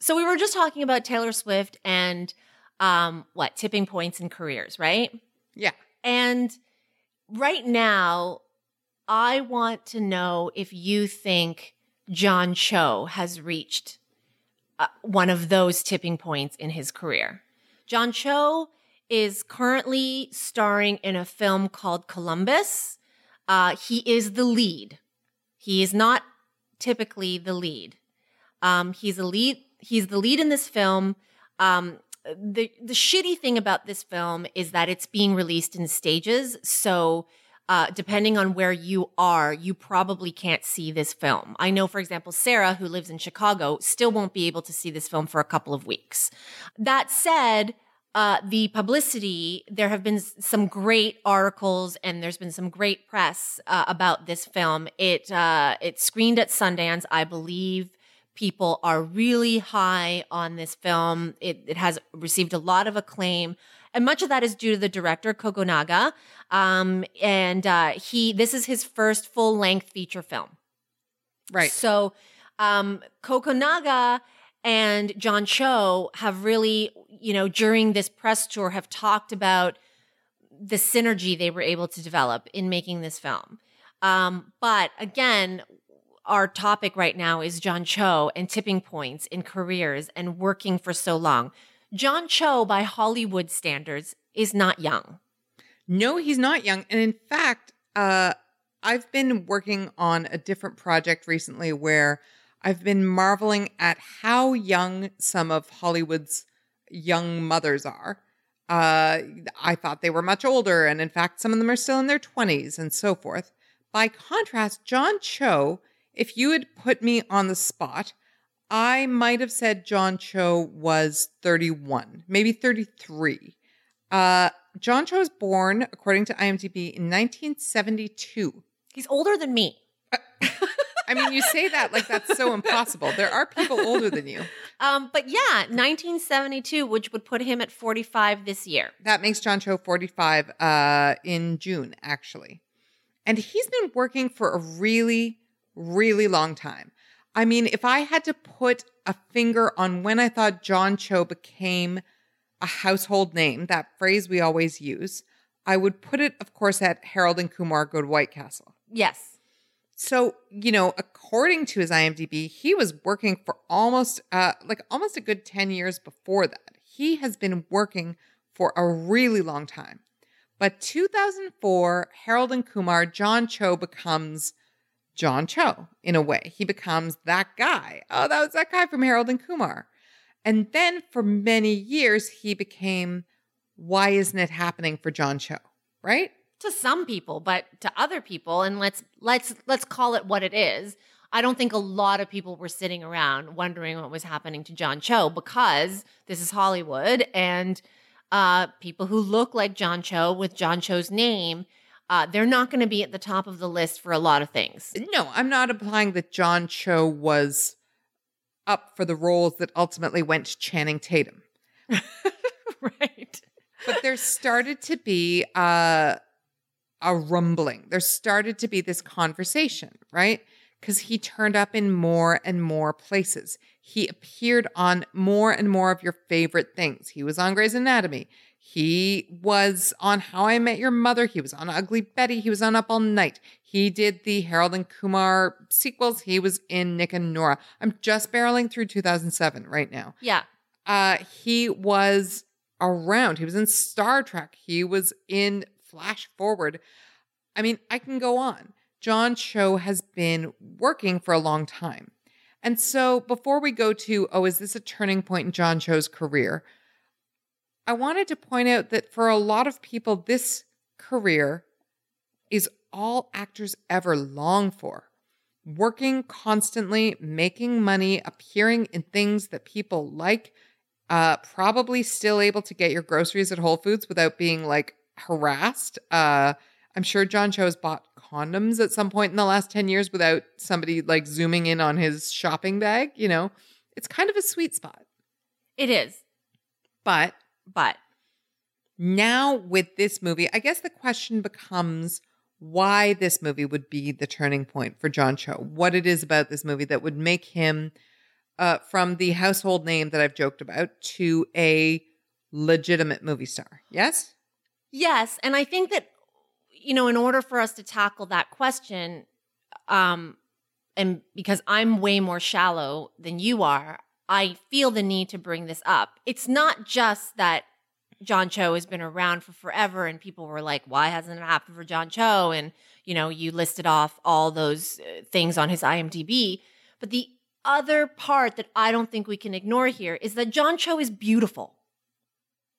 So we were just talking about Taylor Swift and um what tipping points in careers, right? Yeah. And right now, I want to know if you think John Cho has reached uh, one of those tipping points in his career. John Cho is currently starring in a film called Columbus. Uh, he is the lead. He is not typically the lead. Um, he's a lead. He's the lead in this film. Um, the the shitty thing about this film is that it's being released in stages. So, uh, depending on where you are, you probably can't see this film. I know, for example, Sarah, who lives in Chicago, still won't be able to see this film for a couple of weeks. That said, uh, the publicity, there have been some great articles and there's been some great press uh, about this film. It uh, it screened at Sundance, I believe. People are really high on this film. It, it has received a lot of acclaim, and much of that is due to the director Kogonada. Um, and uh, he this is his first full length feature film. Right. So, um, Kogonada and John Cho have really, you know, during this press tour, have talked about the synergy they were able to develop in making this film. Um, but again, our topic right now is John Cho and tipping points in careers and working for so long. John Cho, by Hollywood standards, is not young. No, he's not young. And in fact, uh, I've been working on a different project recently where I've been marveling at how young some of Hollywood's young mothers are. Uh, I thought they were much older, and in fact, some of them are still in their 20s and so forth. By contrast, John Cho, if you had put me on the spot, I might have said John Cho was 31, maybe 33. Uh, John Cho was born, according to IMDb, in 1972. He's older than me. I mean, you say that like that's so impossible. There are people older than you. Um, but yeah, 1972, which would put him at 45 this year. That makes John Cho 45 uh, in June, actually. And he's been working for a really, really long time. I mean, if I had to put a finger on when I thought John Cho became a household name, that phrase we always use, I would put it, of course, at Harold and Kumar Go to White Castle. Yes. So, you know, according to his IMDb, he was working for almost uh like almost a good 10 years before that. He has been working for a really long time. But 2004, Harold and Kumar, John Cho becomes John Cho in a way. He becomes that guy. Oh, that was that guy from Harold and Kumar. And then for many years, he became Why Isn't It Happening for John Cho, right? to some people but to other people and let's let's let's call it what it is i don't think a lot of people were sitting around wondering what was happening to john cho because this is hollywood and uh, people who look like john cho with john cho's name uh, they're not going to be at the top of the list for a lot of things No, I'm not implying that John Cho was up for the roles that ultimately went to Channing Tatum. right But there started to be uh, a rumbling. There started to be this conversation, right? Because he turned up in more and more places. He appeared on more and more of your favorite things. He was on Grey's Anatomy. He was on How I Met Your Mother. He was on Ugly Betty. He was on Up All Night. He did the Harold and Kumar sequels. He was in Nick and Nora. I'm just barreling through 2007 right now. yeah Uh, he was around. He was in Star Trek. He was in Flash Forward. I mean, I can go on. John Cho has been working for a long time. And so before we go to, oh, is this a turning point in John Cho's career? I wanted to point out that for a lot of people, this career is all actors ever long for. Working constantly, making money, appearing in things that people like, uh, probably still able to get your groceries at Whole Foods without being like harassed. Uh, I'm sure John Cho has bought condoms at some point in the last 10 years without somebody like zooming in on his shopping bag. You know, it's kind of a sweet spot. it is But but now with this movie, I guess the question becomes why this movie would be the turning point for John Cho. What it is about this movie that would make him uh, from the household name that I've joked about to a legitimate movie star. Yes? Yes, and I think that you know, in order for us to tackle that question, um, and because I'm way more shallow than you are, I feel the need to bring this up. It's not just that John Cho has been around for forever, and people were like, "Why hasn't it happened for John Cho?" And you know, you listed off all those uh, things on his IMDb, but the other part that I don't think we can ignore here is that John Cho is beautiful.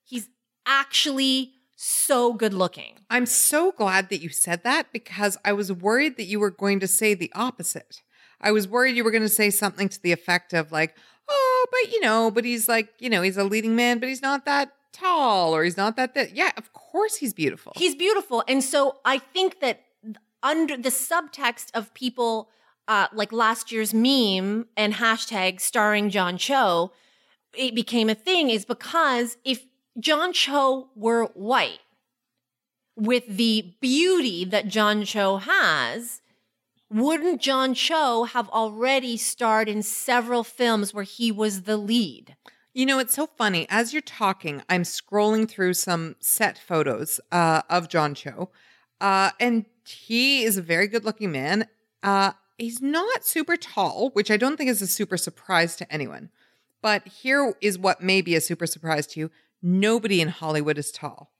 He's actually so good looking. I'm so glad that you said that because I was worried that you were going to say the opposite. I was worried you were going to say something to the effect of, like, oh, but you know, but he's like, you know, he's a leading man, but he's not that tall or he's not that, that. Yeah, of course he's beautiful. He's beautiful. And so I think that under the subtext of people uh, like last year's meme and hashtag starring John Cho, it became a thing is because if John Cho were white, with the beauty that John Cho has, wouldn't John Cho have already starred in several films where he was the lead? You know, it's so funny. As you're talking, I'm scrolling through some set photos uh, of John Cho, uh, and he is a very good looking man. Uh, he's not super tall, which I don't think is a super surprise to anyone. But here is what may be a super surprise to you nobody in Hollywood is tall.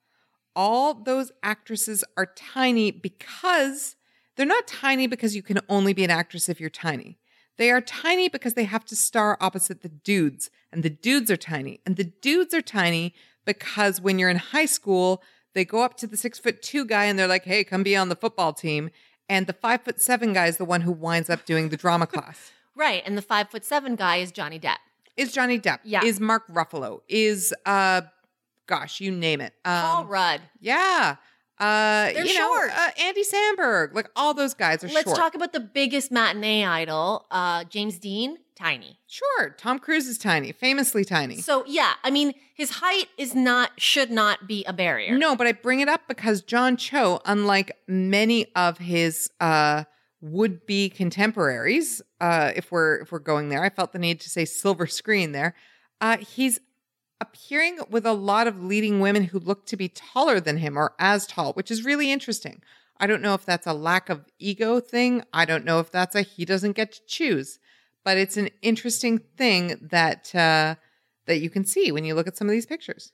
All those actresses are tiny because they're not tiny because you can only be an actress if you're tiny. They are tiny because they have to star opposite the dudes, and the dudes are tiny. And the dudes are tiny because when you're in high school, they go up to the six foot two guy and they're like, hey, come be on the football team. And the five foot seven guy is the one who winds up doing the drama class. Right. And the five foot seven guy is Johnny Depp. Is Johnny Depp? Yeah. Is Mark Ruffalo? Is uh, gosh, you name it. Um, Paul Rudd. Yeah. Uh, They're you know, short. uh, Andy Samberg, like all those guys are Let's short. talk about the biggest matinee idol, uh, James Dean, tiny. Sure, Tom Cruise is tiny, famously tiny. So yeah, I mean, his height is not should not be a barrier. No, but I bring it up because John Cho, unlike many of his uh, would-be contemporaries, uh, if we're if we're going there, I felt the need to say silver screen there. Uh, he's appearing with a lot of leading women who look to be taller than him or as tall, which is really interesting. I don't know if that's a lack of ego thing. I don't know if that's a he doesn't get to choose, but it's an interesting thing that uh, that you can see when you look at some of these pictures.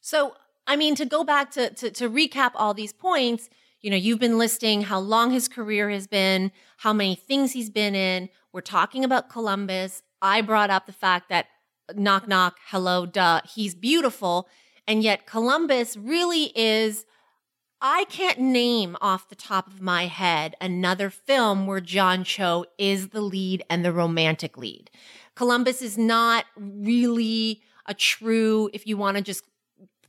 So, I mean, to go back to, to to recap all these points, you know, you've been listing how long his career has been, how many things he's been in. We're talking about Columbus. I brought up the fact that knock knock, hello, duh, he's beautiful, and yet Columbus really is. I can't name off the top of my head another film where John Cho is the lead and the romantic lead. Columbus is not really a true, if you want to just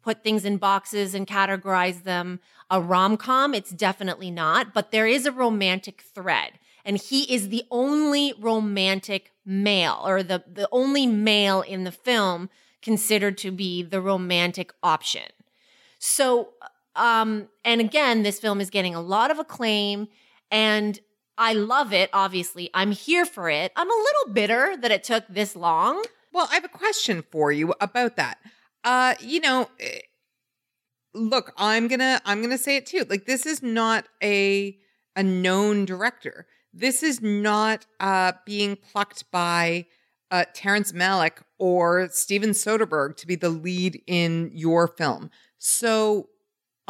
put things in boxes and categorize them a rom-com it's definitely not but there is a romantic thread and he is the only romantic male or the the only male in the film considered to be the romantic option so um and again this film is getting a lot of acclaim and I love it obviously I'm here for it I'm a little bitter that it took this long Well, I have a question for you about that. Uh, you know, eh, look, I'm gonna I'm gonna say it too. Like this is not a a known director. This is not uh being plucked by uh Terrence Malick or Steven Soderbergh to be the lead in your film. So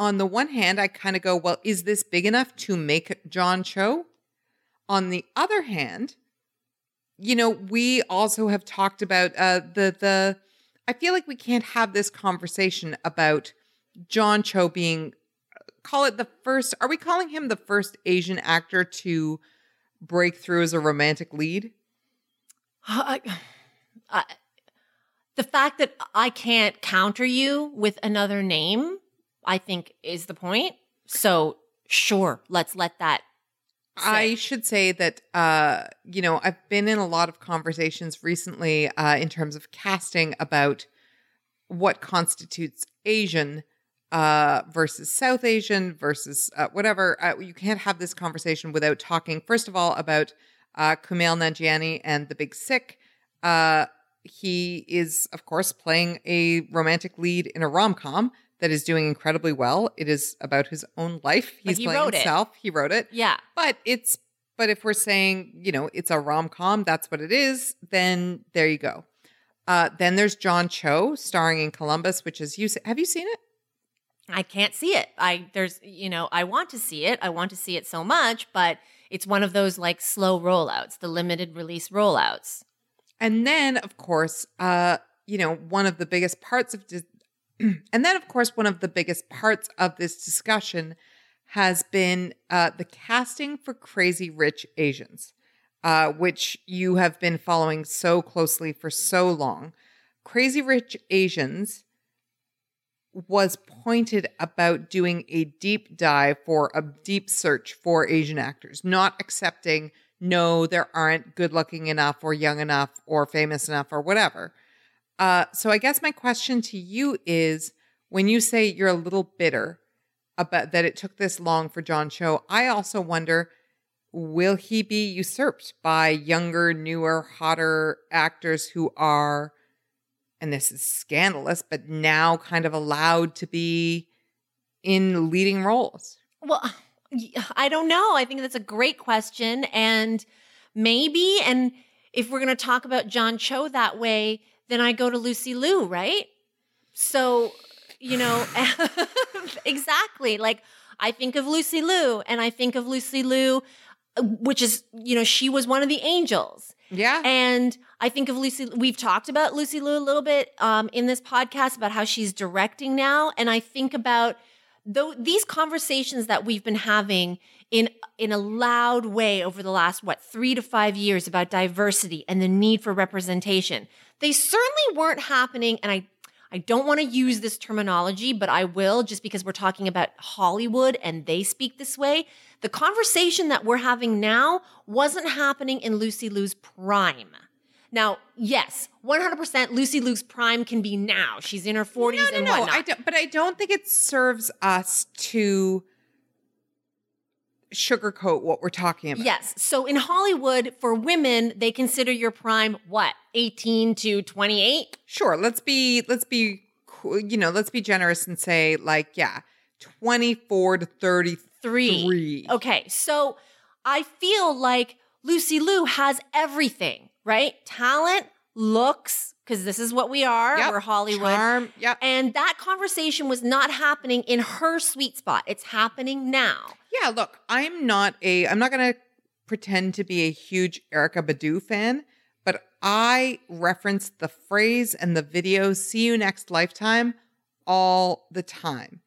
on the one hand, I kind of go, well, is this big enough to make John Cho? On the other hand, you know, we also have talked about uh, the the. I feel like we can't have this conversation about John Cho being call it the first. Are we calling him the first Asian actor to break through as a romantic lead? I, I, the fact that I can't counter you with another name, I think, is the point. So, sure, let's let that. I should say that uh, you know I've been in a lot of conversations recently uh, in terms of casting about what constitutes Asian uh, versus South Asian versus uh, whatever. Uh, you can't have this conversation without talking first of all about uh, Kumail Nanjiani and The Big Sick. Uh, he is, of course, playing a romantic lead in a rom com that is doing incredibly well. It is about his own life. He's he playing wrote it. himself. He wrote it. Yeah. But it's but if we're saying, you know, it's a rom-com, that's what it is, then there you go. Uh, then there's John Cho starring in Columbus, which is you have you seen it? I can't see it. I there's you know I want to see it. I want to see it so much, but it's one of those like slow rollouts, the limited release rollouts. And then of course, uh, you know, one of the biggest parts of dis- and then of course one of the biggest parts of this discussion has been uh, the casting for Crazy Rich Asians, uh, which you have been following so closely for so long. Crazy Rich Asians was pointed about doing a deep dive for a deep search for Asian actors, not accepting no, there aren't good looking enough or young enough or famous enough or whatever. Uh, so I guess my question to you is when you say you're a little bitter about that it took this long for John Cho. I also wonder will he be usurped by younger, newer, hotter actors who are and this is scandalous, but now kind of allowed to be in leading roles? Well, I don't know. I think that's a great question. And maybe, and if we're going to talk about John Cho that way, then I go to Lucy Liu, right? So, you know, exactly. Like I think of Lucy Liu and I think of Lucy Liu, uh, which is, you know, she was one of the angels. Yeah. And I think of Lucy, we've talked about Lucy Liu a little bit um, in this podcast about how she's directing now. And I think about though these conversations that we've been having in in a loud way over the last what 3 to 5 years about diversity and the need for representation. They certainly weren't happening and I I don't want to use this terminology, but I will just because we're talking about Hollywood and they speak this way. The conversation that we're having now wasn't happening in Lucy Liu's prime. Now, yes, 100% Lucy Liu's prime can be now. She's in her 40s no, no, and no. whatnot. I don't, but I don't think it serves us to sugarcoat what we're talking about. Yes. So in Hollywood, for women, they consider your prime what? 18 to 28? Sure, let's be let's be you know, let's be generous and say like yeah, 24 to 33. Three. Okay. So I feel like Lucy Liu has everything, right? Talent, looks, because this is what we are. Yep. We're Hollywood. Charm, yep. And that conversation was not happening in her sweet spot. It's happening now. Yeah, look, I'm not a I'm not going to pretend to be a huge Erykah Badu fan, but I reference the phrase and the video "See you next lifetime" all the time.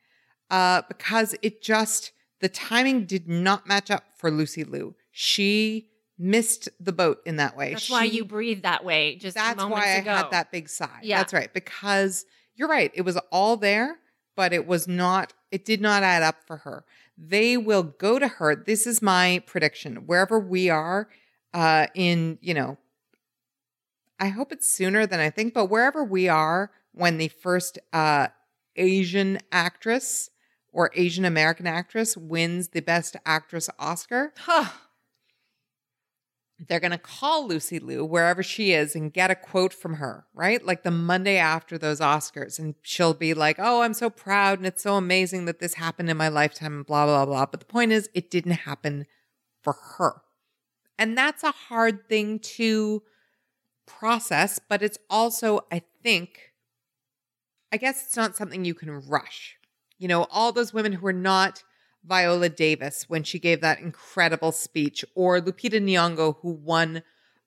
Uh because it just the timing did not match up for Lucy Liu. She missed the boat in that way. That's why you breathe that way just That's why I ago. had that big sigh. Yeah. That's right. Because you're right. It was all there, but it was not, it did not add up for her. They will go to her. This is my prediction. Wherever we are uh in, you know, I hope it's sooner than I think, but wherever we are when the first uh Asian actress or Asian American actress wins the best actress Oscar, Huh. They're going to call Lucy Liu wherever she is and get a quote from her, right? Like the Monday after those Oscars. And she'll be like, oh, I'm so proud and it's so amazing that this happened in my lifetime and blah, blah, blah. But the point is, it didn't happen for her. And that's a hard thing to process, but it's also, I think, I guess it's not something you can rush. You know, all those women who are not Viola Davis when she gave that incredible speech, or Lupita Nyong'o who won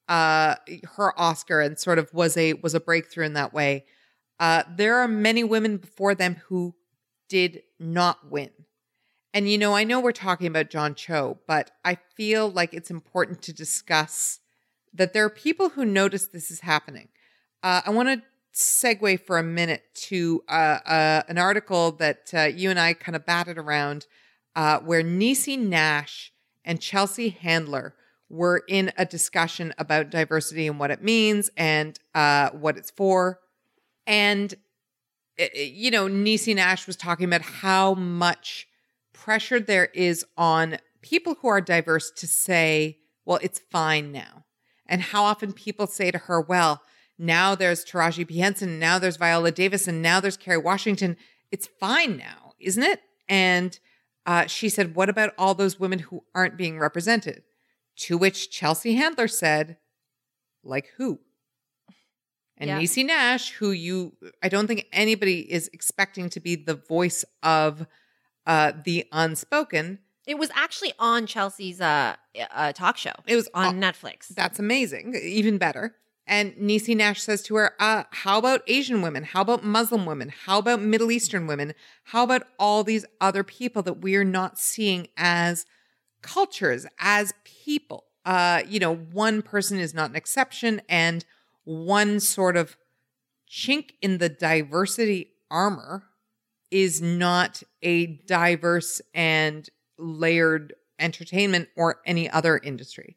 uh, her Oscar and sort of was a was a breakthrough in that way. Uh, there are many women before them who did not win. And you know, I know we're talking about John Cho, but I feel like it's important to discuss that there are people who notice this is happening. Uh, I want to segue for a minute to uh, uh, an article that uh, you and I kind of batted around, uh, where Niecy Nash and Chelsea Handler were in a discussion about diversity and what it means and uh, what it's for. And, eh, eh, you know, Niecy Nash was talking about how much pressure there is on people who are diverse to say, well, it's fine now. And how often people say to her, well, now there's Taraji P. Henson, now there's Viola Davis, and now there's Kerry Washington. It's fine now, isn't it? And uh, she said, what about all those women who aren't being represented? To which Chelsea Handler said, like who? And Yeah. Niecy Nash, who you, I don't think anybody is expecting to be the voice of uh, the unspoken. It was actually on Chelsea's uh, uh talk show. It was on Netflix. That's amazing. Even better. And Niecy Nash says to her, uh, How about Asian women? How about Muslim women? How about Middle Eastern women? How about all these other people that we're not seeing as cultures, as people? Uh, you know, one person is not an exception, and one sort of chink in the diversity armor is not a diverse and layered entertainment or any other industry.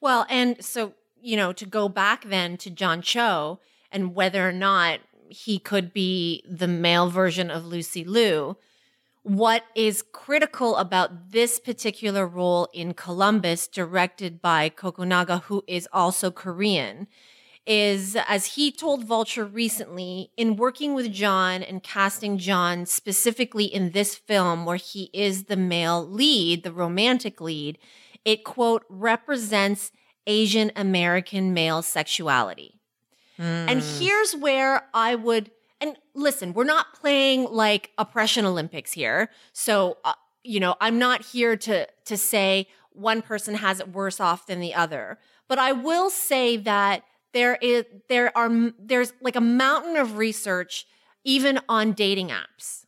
Well, and so, you know, to go back then to John Cho and whether or not he could be the male version of Lucy Liu, what is critical about this particular role in Columbus, directed by Kogonada, who is also Korean, is as he told Vulture recently, in working with John and casting John specifically in this film where he is the male lead, the romantic lead, it quote represents Asian American male sexuality. And here's where I would, and listen, we're not playing like oppression Olympics here. So, uh, you know, I'm not here to, to say one person has it worse off than the other. But I will say that there is, there are, there's like a mountain of research, even on dating apps,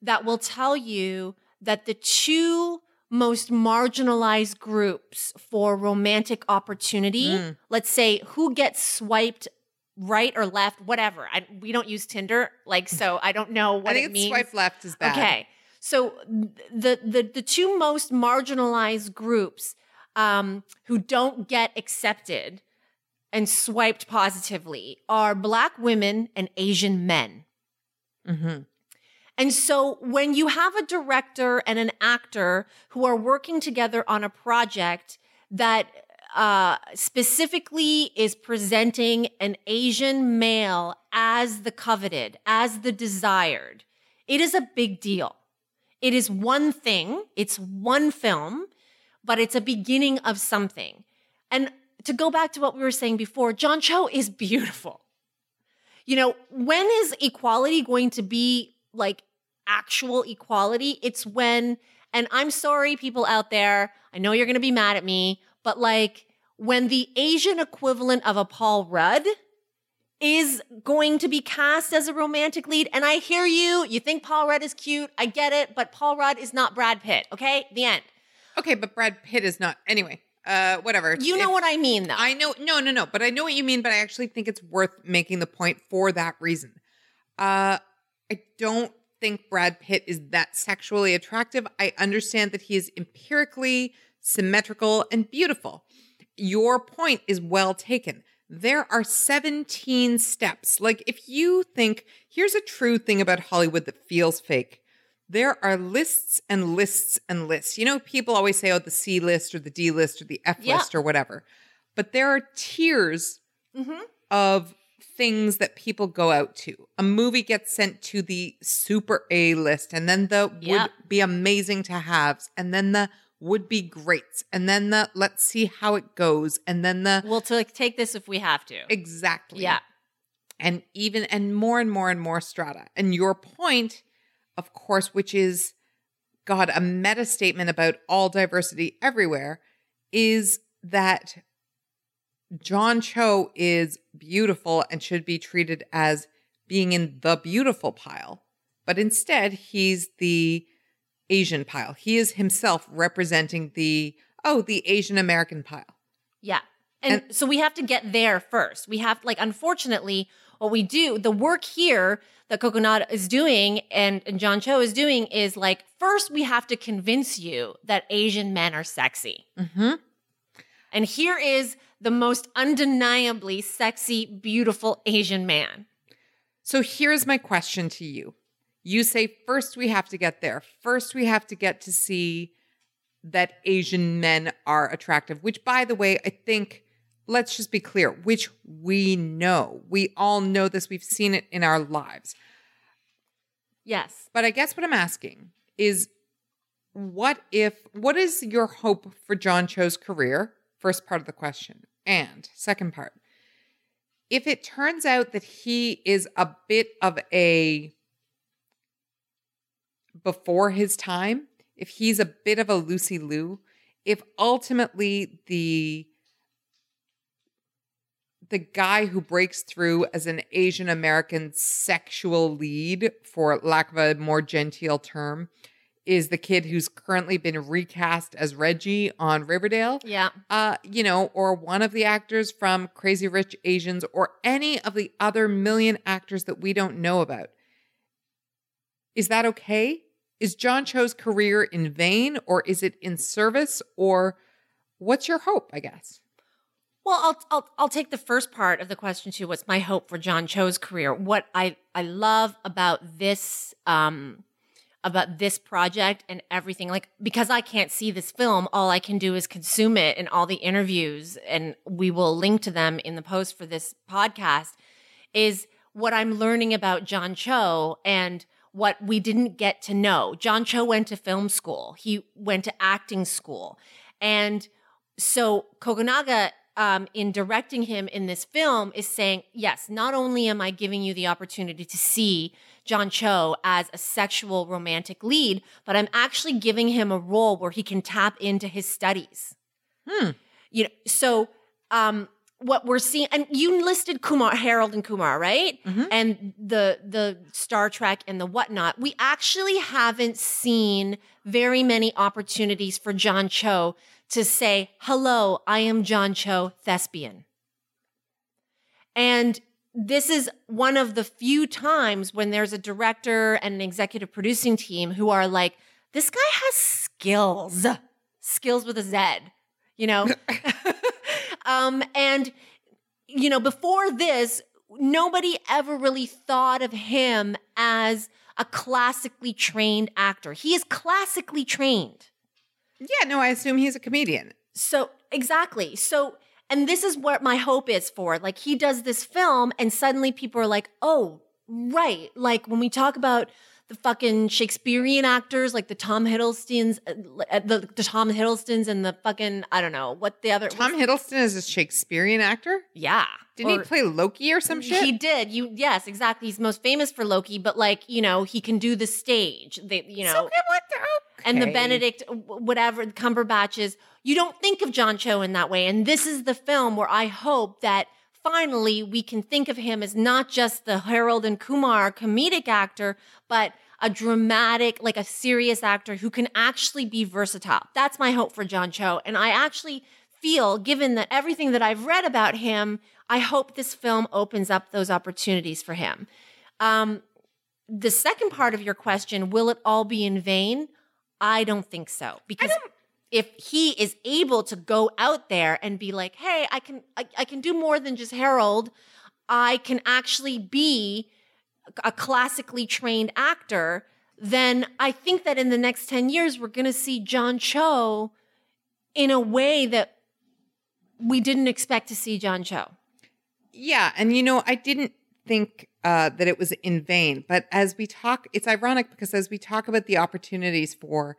that will tell you that the two most marginalized groups for romantic opportunity, let's say who gets swiped right or left, whatever. I, we don't use Tinder, like so. I don't know what I think it means. swipe left is bad. Okay, so the the the two most marginalized groups um, who don't get accepted and swiped positively are Black women and Asian men. Mm-hmm. And so when you have a director and an actor who are working together on a project that uh, specifically is presenting an Asian male as the coveted, as the desired, it is a big deal. It is one thing, it's one film, but it's a beginning of something. And to go back to what we were saying before, John Cho is beautiful. You know, when is equality going to be like actual equality? It's when, and I'm sorry, people out there, I know you're going to be mad at me, but like when the Asian equivalent of a Paul Rudd is going to be cast as a romantic lead. And I hear you, you think Paul Rudd is cute. I get it, but Paul Rudd is not Brad Pitt. Okay. The end. Okay, but Brad Pitt is not. Anyway, uh, whatever. You know If- what I mean, though. I know. No, no, no. But I know what you mean. But I actually think it's worth making the point for that reason. Uh, I don't think Brad Pitt is that sexually attractive. I understand that he is empirically symmetrical and beautiful. Your point is well taken. There are 17 steps. Like, if you think, here's a true thing about Hollywood that feels fake. There are lists and lists and lists. You know, people always say, oh, the C list or the D list or the F Yeah. list or whatever. But there are tiers Mhm. of things that people go out to. A movie gets sent to the super A list, and then the Yep. would be amazing to haves, and then the would be greats, and then the let's see how it goes, and then the We'll t- take this if we have to. exactly. Yeah. And even and more and more and more strata. And your point, of course, which is God, a meta statement about all diversity everywhere, is that John Cho is beautiful and should be treated as being in the beautiful pile. But instead, he's the Asian pile. He is himself representing the, oh, the Asian American pile. Yeah. And, so we have to get there first. We have, like, unfortunately, what we do, the work here that Kogonada is doing and, and John Cho is doing is like, first we have to convince you that Asian men are sexy. Mm-hmm. And here is the most undeniably sexy, beautiful Asian man. So here's my question to you. You say first we have to get there. First we have to get to see that Asian men are attractive, which by the way, I think let's just be clear, which we know. We all know this. We've seen it in our lives. Yes. But I guess what I'm asking is what if what is your hope for John Cho's career? First part of the question. And second part. If it turns out that he is a bit of a before his time, if he's a bit of a Lucy Liu, if ultimately the the guy who breaks through as an Asian American sexual lead, for lack of a more genteel term, is the kid who's currently been recast as Reggie on Riverdale. Yeah. Uh, you know, or one of the actors from Crazy Rich Asians, or any of the other million actors that we don't know about. Is that okay? Is John Cho's career in vain, or is it in service, or what's your hope, I guess? Well, I'll, I'll I'll take the first part of the question too. What's my hope for John Cho's career? What I I love about this um about this project and everything. Like, because I can't see this film, all I can do is consume it and all the interviews, and we will link to them in the post for this podcast, is what I'm learning about John Cho and what we didn't get to know. John Cho went to film school, he went to acting school. And so Kogonada um, in directing him in this film is saying, yes, not only am I giving you the opportunity to see John Cho as a sexual romantic lead, but I'm actually giving him a role where he can tap into his studies. Hmm. You know, so um, what we're seeing, and you listed Kumar, Harold, and Kumar, right? Mhm. And the the Star Trek and the whatnot. We actually haven't seen very many opportunities for John Cho to say, "Hello, I am John Cho, thespian." And this is one of the few times when there's a director and an executive producing team who are like, this guy has skills, skills with a Z, you know? um, and, you know, before this, nobody ever really thought of him as a classically trained actor. He is classically trained. Yeah, no, I assume he's a comedian. So exactly. So and this is what my hope is for. Like he does this film and suddenly people are like, "Oh, right." Like when we talk about the fucking Shakespearean actors like the Tom Hiddlestons uh, the, the Tom Hiddlestons and the fucking I don't know, what the other Tom Hiddleston is a Shakespearean actor. Yeah. Didn't he play Loki or some shit? He did. You yes, exactly. He's most famous for Loki, but like, you know, he can do the stage. They, you know, So, okay, what the- and the. Benedict, whatever, Cumberbatches, you don't think of John Cho in that way. And this is the film where I hope that finally we can think of him as not just the Harold and Kumar comedic actor, but a dramatic, like a serious actor who can actually be versatile. That's my hope for John Cho. And I actually feel, given that everything that I've read about him, I hope this film opens up those opportunities for him. Um, the second part of your question, will it all be in vain? I don't think so. Because if he is able to go out there and be like, hey, I can I, I can do more than just Harold. I can actually be a classically trained actor, then I think that in the next 10 years, we're going to see John Cho in a way that we didn't expect to see John Cho. Yeah, and you know, I didn't think uh, that it was in vain, but as we talk, it's ironic because as we talk about the opportunities for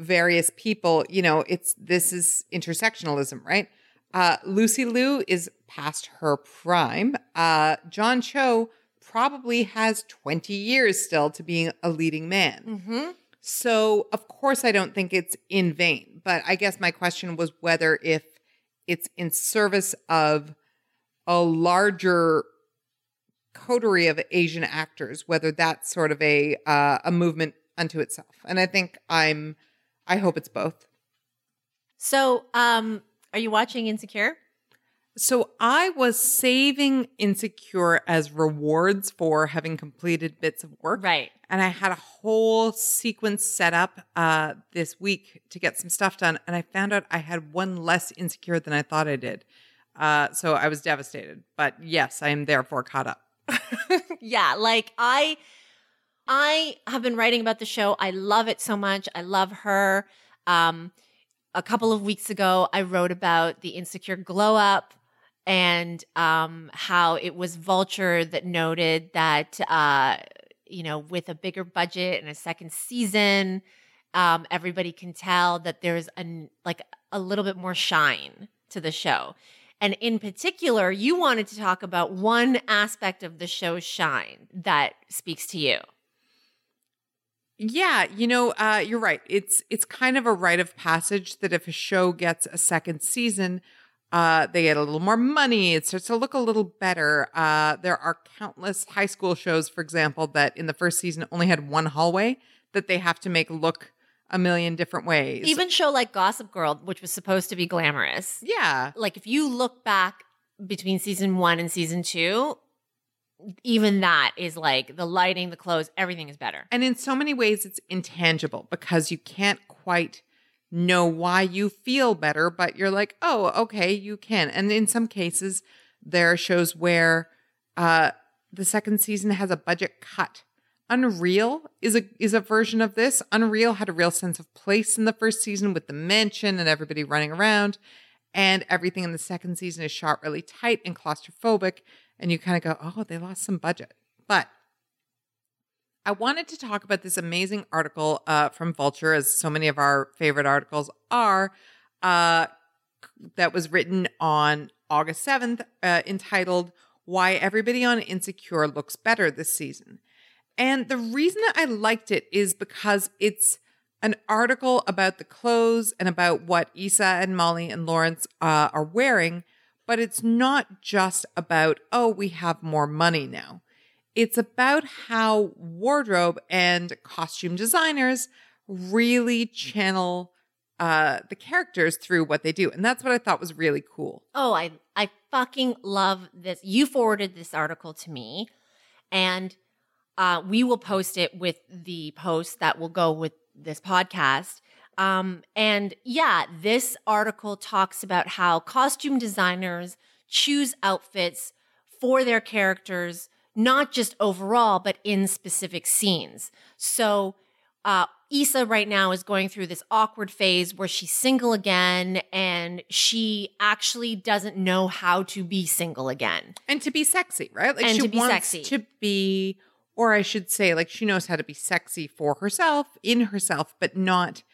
various people, you know, it's this is intersectionalism, right? Uh, Lucy Liu is past her prime. Uh, John Cho probably has 20 years still to being a leading man. Mm-hmm. So, of course, I don't think it's in vain. But I guess my question was whether if it's in service of a larger coterie of Asian actors, whether that's sort of a uh, a movement unto itself. And I think I'm, I hope it's both. So, um, are you watching Insecure? So I was saving Insecure as rewards for having completed bits of work. Right. And I had a whole sequence set up uh, this week to get some stuff done. And I found out I had one less insecure than I thought I did. Uh, so I was devastated. But yes, I am therefore caught up. yeah, like I I have been writing about the show. I love it so much. I love her. Um a couple of weeks ago I wrote about the insecure glow up and um how it was Vulture that noted that uh you know with a bigger budget and a second season um everybody can tell that there's an like a little bit more shine to the show. And in particular, you wanted to talk about one aspect of the show's shine that speaks to you. Yeah, you know, uh, you're right. It's it's kind of a rite of passage that if a show gets a second season, uh, they get a little more money. It starts to look a little better. Uh, there are countless high school shows, for example, that in the first season only had one hallway that they have to make look a million different ways. Even show like Gossip Girl, which was supposed to be glamorous. yeah, Like if you look back between season one and season two, even that is like the lighting, the clothes, everything is better. And in so many ways, it's intangible because you can't quite know why you feel better, but you're like, oh, okay, you can. And in some cases, there are shows where uh, the second season has a budget cut. Unreal is a is a version of this. Unreal had a real sense of place in the first season with the mansion and everybody running around, and everything in the second season is shot really tight and claustrophobic, and you kind of go, "Oh, they lost some budget." But I wanted to talk about this amazing article uh, from Vulture, as so many of our favorite articles are, uh, that was written on August 7th, uh, entitled Why Everybody on Insecure Looks Better This Season. And the reason that I liked it is because it's an article about the clothes and about what Issa and Molly and Lawrence uh, are wearing, but it's not just about, oh, we have more money now. It's about how wardrobe and costume designers really channel uh, the characters through what they do. And that's what I thought was really cool. Oh, I I fucking love this. You forwarded this article to me, and uh, we will post it with the post that will go with this podcast. Um, and yeah, this article talks about how costume designers choose outfits for their characters not just overall, but in specific scenes. So, uh, Issa right now is going through this awkward phase where she's single again and she actually doesn't know how to be single again. And to be sexy, right? Like And she to be wants sexy. to be, or I should say, like she knows how to be sexy for herself, in herself, but not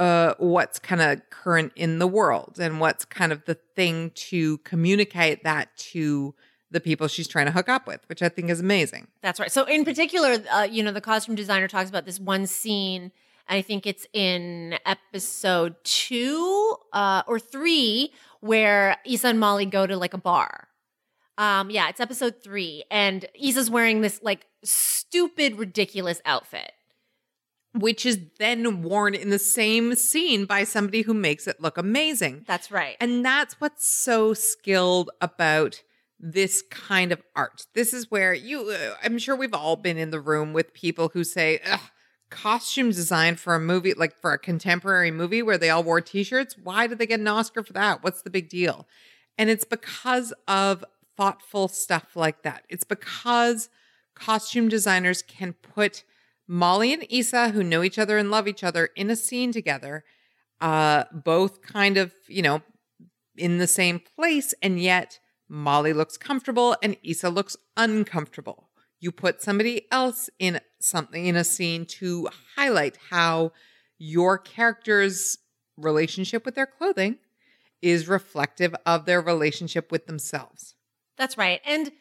uh what's kind of current in the world and what's kind of the thing to communicate that to the people she's trying to hook up with, which I think is amazing. That's right. So, in particular, uh, you know, the costume designer talks about this one scene. I think it's in episode two uh, or three where Issa and Molly go to like a bar. Um, yeah, it's episode three, and Issa's wearing this like stupid, ridiculous outfit. Which is then worn in the same scene by somebody who makes it look amazing. That's right. And that's what's so skilled about this kind of art. This is where you, uh, I'm sure we've all been in the room with people who say, costume design for a movie, like for a contemporary movie where they all wore t shirts. Why did they get an Oscar for that? What's the big deal? And it's because of thoughtful stuff like that. It's because costume designers can put Molly and Issa, who know each other and love each other, in a scene together, uh, both kind of, you know, in the same place, and yet Molly looks comfortable and Issa looks uncomfortable. You put somebody else in something in a scene to highlight how your character's relationship with their clothing is reflective of their relationship with themselves. That's right. And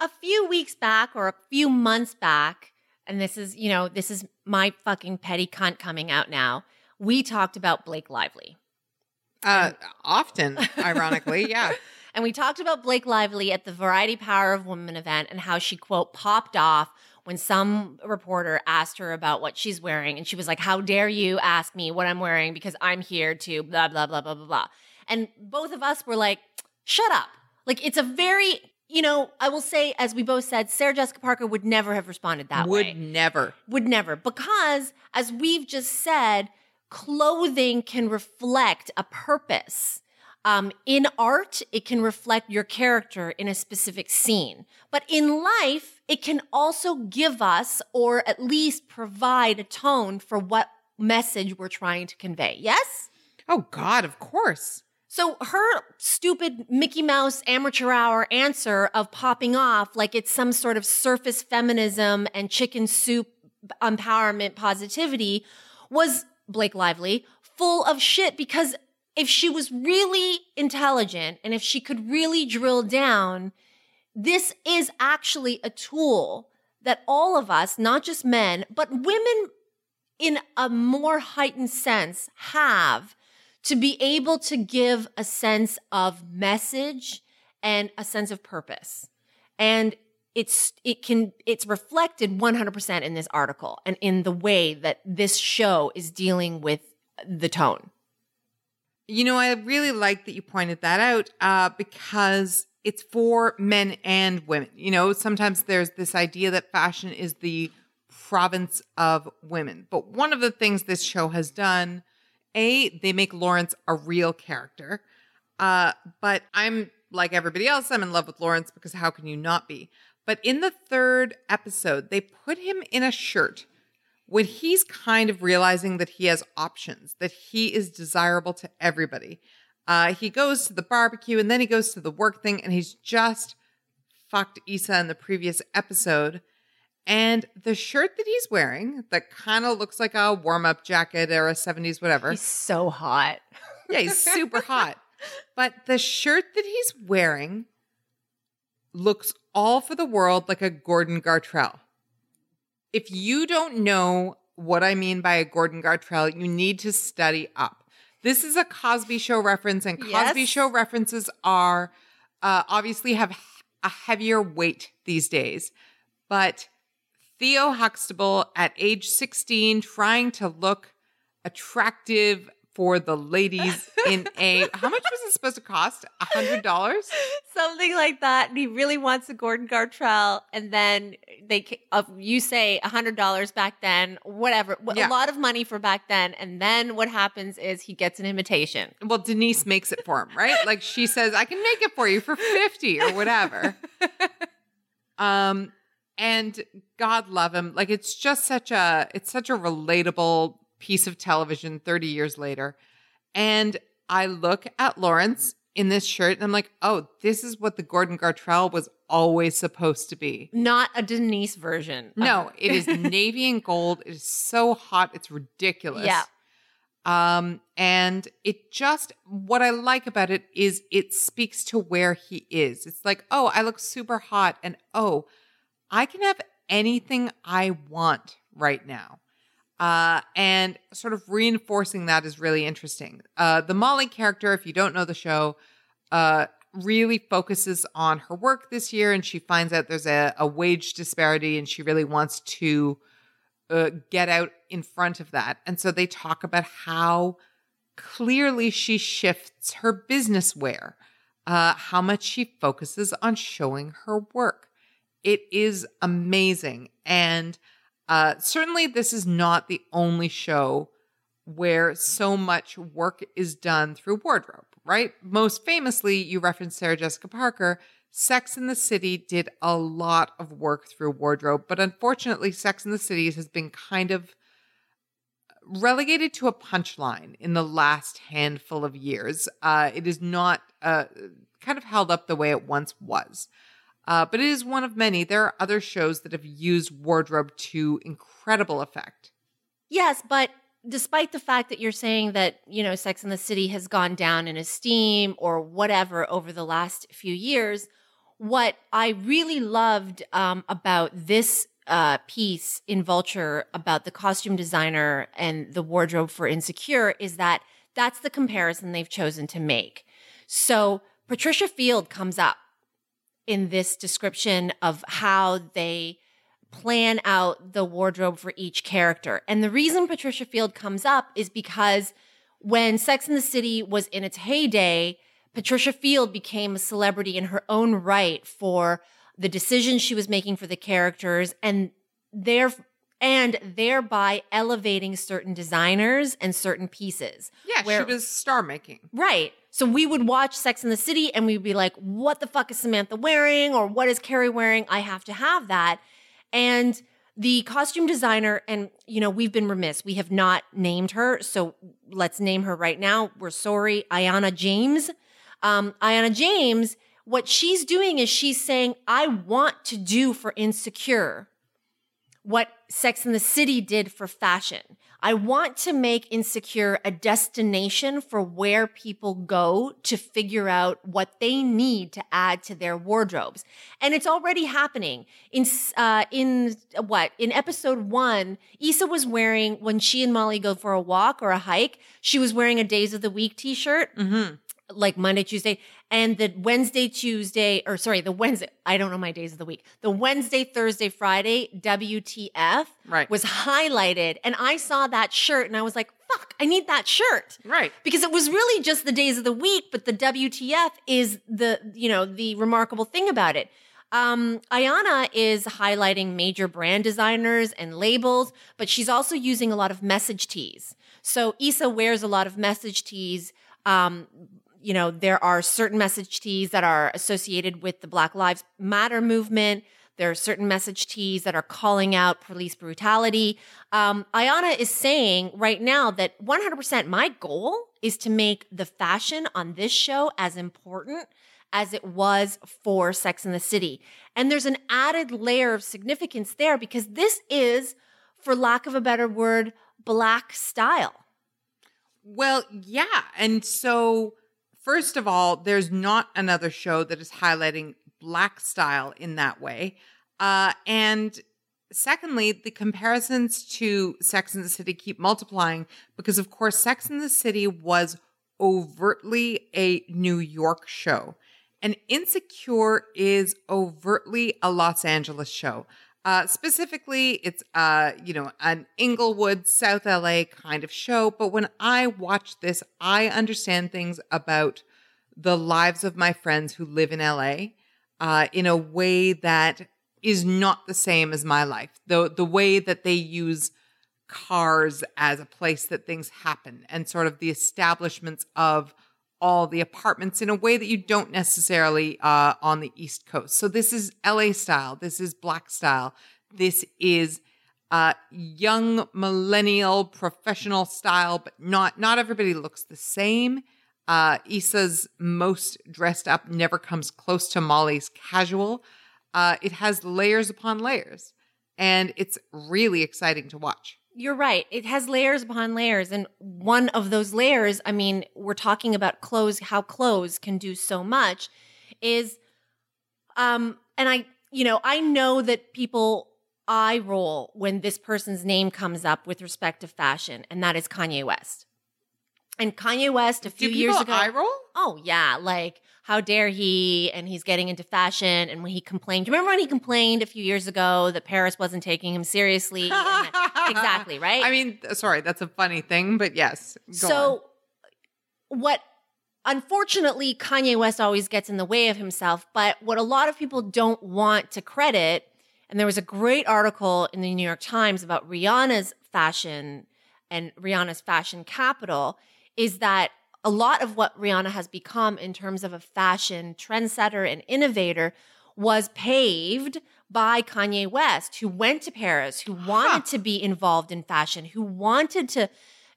a few weeks back or a few months back, and this is, you know, this is my fucking petty cunt coming out now. We talked about Blake Lively. Uh, often, ironically, yeah. And we talked about Blake Lively at the Variety Power of Women event and how she, quote, popped off when some reporter asked her about what she's wearing. And she was like, How dare you ask me what I'm wearing because I'm here to blah, blah, blah, blah, blah, blah. And both of us were like, Shut up. Like, it's a very, you know, I will say, as we both said, Sarah Jessica Parker would never have responded that Would way. Would never. would never. Because as we've just said clothing can reflect a purpose. Um, in art it can reflect your character in a specific scene. But in life it can also give us or at least provide a tone for what message we're trying to convey. Yes? Oh, God, of course. So her stupid Mickey Mouse amateur hour answer of popping off like it's some sort of surface feminism and chicken soup empowerment positivity was Blake Lively full of shit because if she was really intelligent and if she could really drill down, this is actually a tool that all of us, not just men, but women in a more heightened sense have to be able to give a sense of message and a sense of purpose. And it's it can it's reflected 100% in this article and in the way that this show is dealing with the tone. You know, I really like that you pointed that out uh, because it's for men and women. You know, sometimes there's this idea that fashion is the province of women. But one of the things this show has done, A, they make Lawrence a real character. Uh, but I'm like everybody else, I'm in love with Lawrence because how can you not be? But in the third episode, they put him in a shirt when he's kind of realizing that he has options, that he is desirable to everybody. Uh, he goes to the barbecue and then he goes to the work thing, and he's just fucked Issa in the previous episode. And the shirt that he's wearing, that kind of looks like a warm up jacket or a 70s, whatever. He's so hot. Yeah, he's super hot. But the shirt that he's wearing looks all for the world like a Gordon Gartrell. If you don't know what I mean by a Gordon Gartrell, you need to study up. This is a Cosby Show reference, and Cosby Yes. Show references are uh, obviously have a heavier weight these days. But Theo Huxtable at age 16 trying to look attractive for the ladies in a how much was it supposed to cost? A hundred dollars? Something like that. And he really wants a Gordon Gartrell. And then they, uh, you say a hundred dollars back then, whatever, Yeah. a lot of money for back then. And then what happens is he gets an imitation. Well, Denise makes it for him, right? Like she says, I can make it for you for 50 or whatever. um, and God love him. Like it's just such a it's such a relatable piece of television 30 years later. And I look at Lawrence in this shirt and I'm like, oh, this is what the Gordon Gartrell was always supposed to be. Not a Denise version. No, it is navy and gold. It is so hot, it's ridiculous. Yeah. Um, and it just what I like about it is it speaks to where he is. It's like, oh, I look super hot, and oh, I can have anything I want right now. Uh, and sort of reinforcing that is really interesting. Uh, the Molly character, if you don't know the show, uh, really focuses on her work this year, and she finds out there's a, a wage disparity, and she really wants to uh, get out in front of that. And so they talk about how clearly she shifts her business wear, uh, how much she focuses on showing her work. It is amazing. And uh, certainly, this is not the only show where so much work is done through wardrobe, right? Most famously, you referenced Sarah Jessica Parker. Sex in the City did a lot of work through wardrobe, but unfortunately, Sex in the City has been kind of relegated to a punchline in the last handful of years. Uh, it is not uh, kind of held up the way it once was. Uh, but it is one of many. There are other shows that have used wardrobe to incredible effect. Yes, but despite the fact that you're saying that, you know, Sex in the City has gone down in esteem or whatever over the last few years, what I really loved um, about this uh, piece in Vulture about the costume designer and the wardrobe for Insecure is that that's the comparison they've chosen to make. So Patricia Field comes up in this description of how they plan out the wardrobe for each character. And the reason Patricia Field comes up is because when Sex in the City was in its heyday, Patricia Field became a celebrity in her own right for the decisions she was making for the characters and there and thereby elevating certain designers and certain pieces. Yeah, Where- she was star making. Right. So we would watch Sex in the City and we'd be like, what the fuck is Samantha wearing? Or what is Carrie wearing? I have to have that. And the costume designer, and you know, we've been remiss. We have not named her. So let's name her right now. We're sorry. Ayanna James. Um, Ayanna James, what she's doing is she's saying, I want to do for Insecure what Sex in the City did for fashion. I want to make Insecure a destination for where people go to figure out what they need to add to their wardrobes. And it's already happening. In, uh, in what? In episode one, Issa was wearing, when she and Molly go for a walk or a hike, she was wearing a Days of the Week t shirt Mm-hmm. like Monday, Tuesday, and the Wednesday, Tuesday, or sorry, the Wednesday, I don't know my days of the week. The Wednesday, Thursday, Friday, WTF Right. was highlighted. And I saw that shirt and I was like, fuck, I need that shirt. Right. Because it was really just the days of the week, but the WTF is the, you know, the remarkable thing about it. Um, Ayanna is highlighting major brand designers and labels, but she's also using a lot of message tees. So Issa wears a lot of message tees. Um, you know, there are certain message tees that are associated with the Black Lives Matter movement. There are certain message tees that are calling out police brutality. Um, Ayanna is saying right now that 100% my goal is to make the fashion on this show as important as it was for Sex in the City. And there's an added layer of significance there because this is, for lack of a better word, black style. Well, yeah. And so, first of all, there's not another show that is highlighting black style in that way. Uh, and secondly, the comparisons to Sex in the City keep multiplying because, of course, Sex in the City was overtly a New York show. And Insecure is overtly a Los Angeles show. Uh, specifically, it's uh, you know an Inglewood, South LA kind of show. But when I watch this, I understand things about the lives of my friends who live in LA uh, in a way that is not the same as my life. The the way that they use cars as a place that things happen and sort of the establishments of all the apartments in a way that you don't necessarily uh, on the East Coast. So this is LA style. This is black style. This is uh, young millennial professional style, but not not everybody looks the same. Uh, Issa's most dressed up never comes close to Molly's casual. Uh, it has layers upon layers, and it's really exciting to watch you're right. It has layers upon layers. And one of those layers, I mean, we're talking about clothes, how clothes can do so much is, um, and I, you know, I know that people eye roll when this person's name comes up with respect to fashion, and that is Kanye West. And Kanye West a few Do years people ago. eye roll? Oh yeah, like how dare he? And he's getting into fashion. And when he complained, do you remember when he complained a few years ago that Paris wasn't taking him seriously? That- exactly, right? I mean, sorry, that's a funny thing, but yes. So what unfortunately Kanye West always gets in the way of himself, but what a lot of people don't want to credit, and there was a great article in the New York Times about Rihanna's fashion and Rihanna's fashion capital, is that a lot of what Rihanna has become in terms of a fashion trendsetter and innovator was paved by Kanye West, who went to Paris, who wanted to be involved in fashion, who wanted to,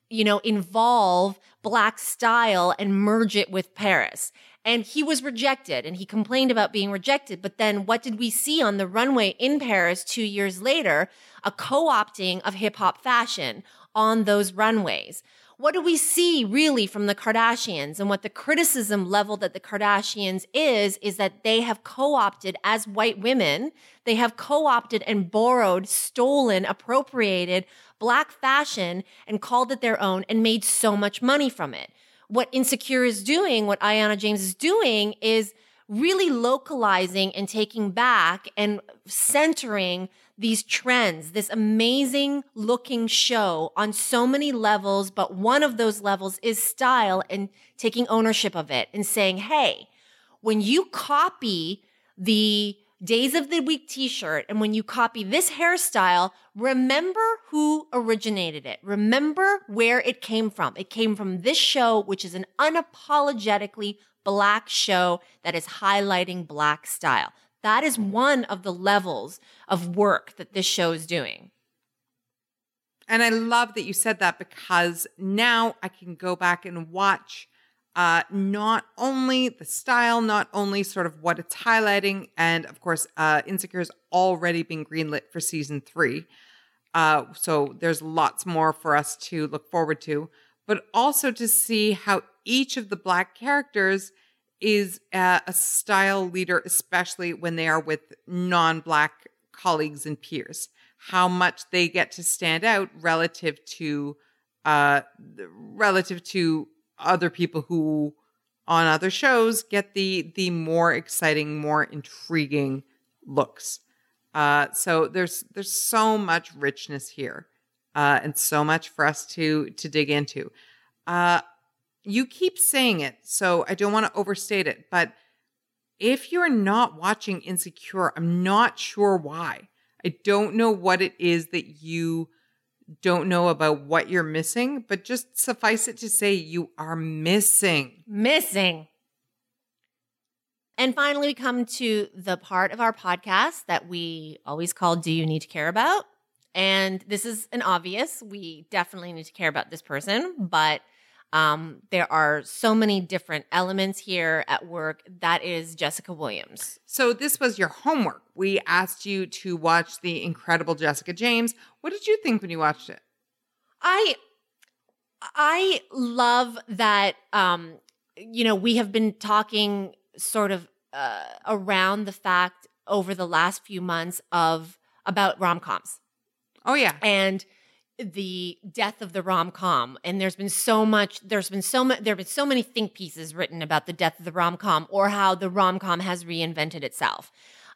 you know, involve black style and merge it with Paris. And he was rejected and he complained about being rejected. But then what did we see on the runway in Paris two years later? A co opting of hip hop fashion on those runways what do we see really from the Kardashians? And what the criticism level that the Kardashians is, is that they have co opted as white women, they have co opted and borrowed, stolen, appropriated black fashion and called it their own and made so much money from it. What Insecure is doing, what Ayanna James is doing is really localizing and taking back and centering these trends, this amazing looking show on so many levels, but one of those levels is style and taking ownership of it and saying, hey, when you copy the days of the week t-shirt and when you copy this hairstyle, remember who originated it. Remember where it came from. It came from this show, which is an unapologetically black show that is highlighting black style. That is one of the levels of work that this show is doing. And I love that you said that because now I can go back and watch uh, not only the style, not only sort of what it's highlighting, and of course, uh, Insecure has already been greenlit for season three. Uh, so there's lots more for us to look forward to, but also to see how each of the black characters is a, style leader, especially when they are with non black colleagues and peers, how much they get to stand out relative to uh relative to other people who on other shows get the the more exciting more intriguing looks. Uh so there's there's so much richness here uh and so much for us to to dig into. Uh you keep saying it so i don't want to overstate it but if you're not watching insecure i'm not sure why I don't know what it is that you don't know about what you're missing, but just suffice it to say you are missing. Missing. And finally, we come to the part of our podcast that we always call Do You Need to Care About? And this is an obvious. We definitely need to care about this person, but um, there are so many different elements here at work. That is Jessica Williams. So this was your homework. We asked you to watch the incredible Jessica James. What did you think when you watched it? I I love that um you know we have been talking sort of uh, around the fact over the last few months of about rom-coms Oh yeah. and the death of the rom-com and there's been so much there's been so much there've been so many think pieces written about the death of the rom-com or how the rom-com has reinvented itself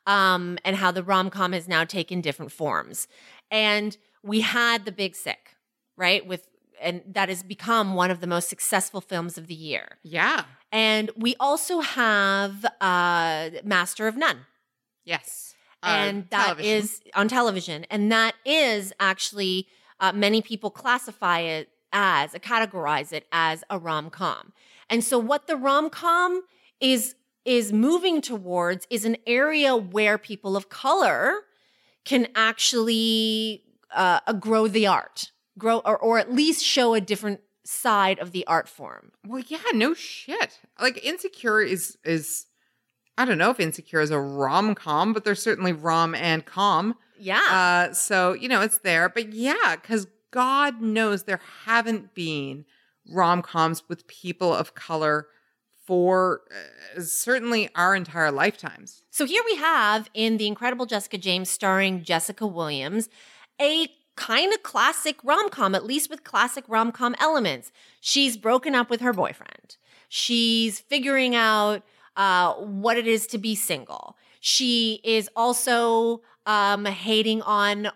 um, and how the rom-com has now taken different forms and we had the big sick right with and that has become one of the most successful films of the year Yeah. and we also have uh master of none Yes. Uh, and that is television. on television and that is actually uh, many people classify it as categorize it as a rom-com and so what the rom-com is is moving towards is an area where people of color can actually uh, grow the art grow or, or at least show a different side of the art form Well, yeah, no shit. Like Insecure is is I don't know if Insecure is a rom com, but there's certainly rom and com. Yeah Uh, so you know it's there, but yeah, because God knows there haven't been rom coms with people of color for uh, certainly our entire lifetimes. So here we have in The Incredible Jessica James starring Jessica Williams, a kind of classic rom com, at least with classic rom com elements. She's broken up with her boyfriend. She's figuring out uh, what it is to be single. She is also um, hating on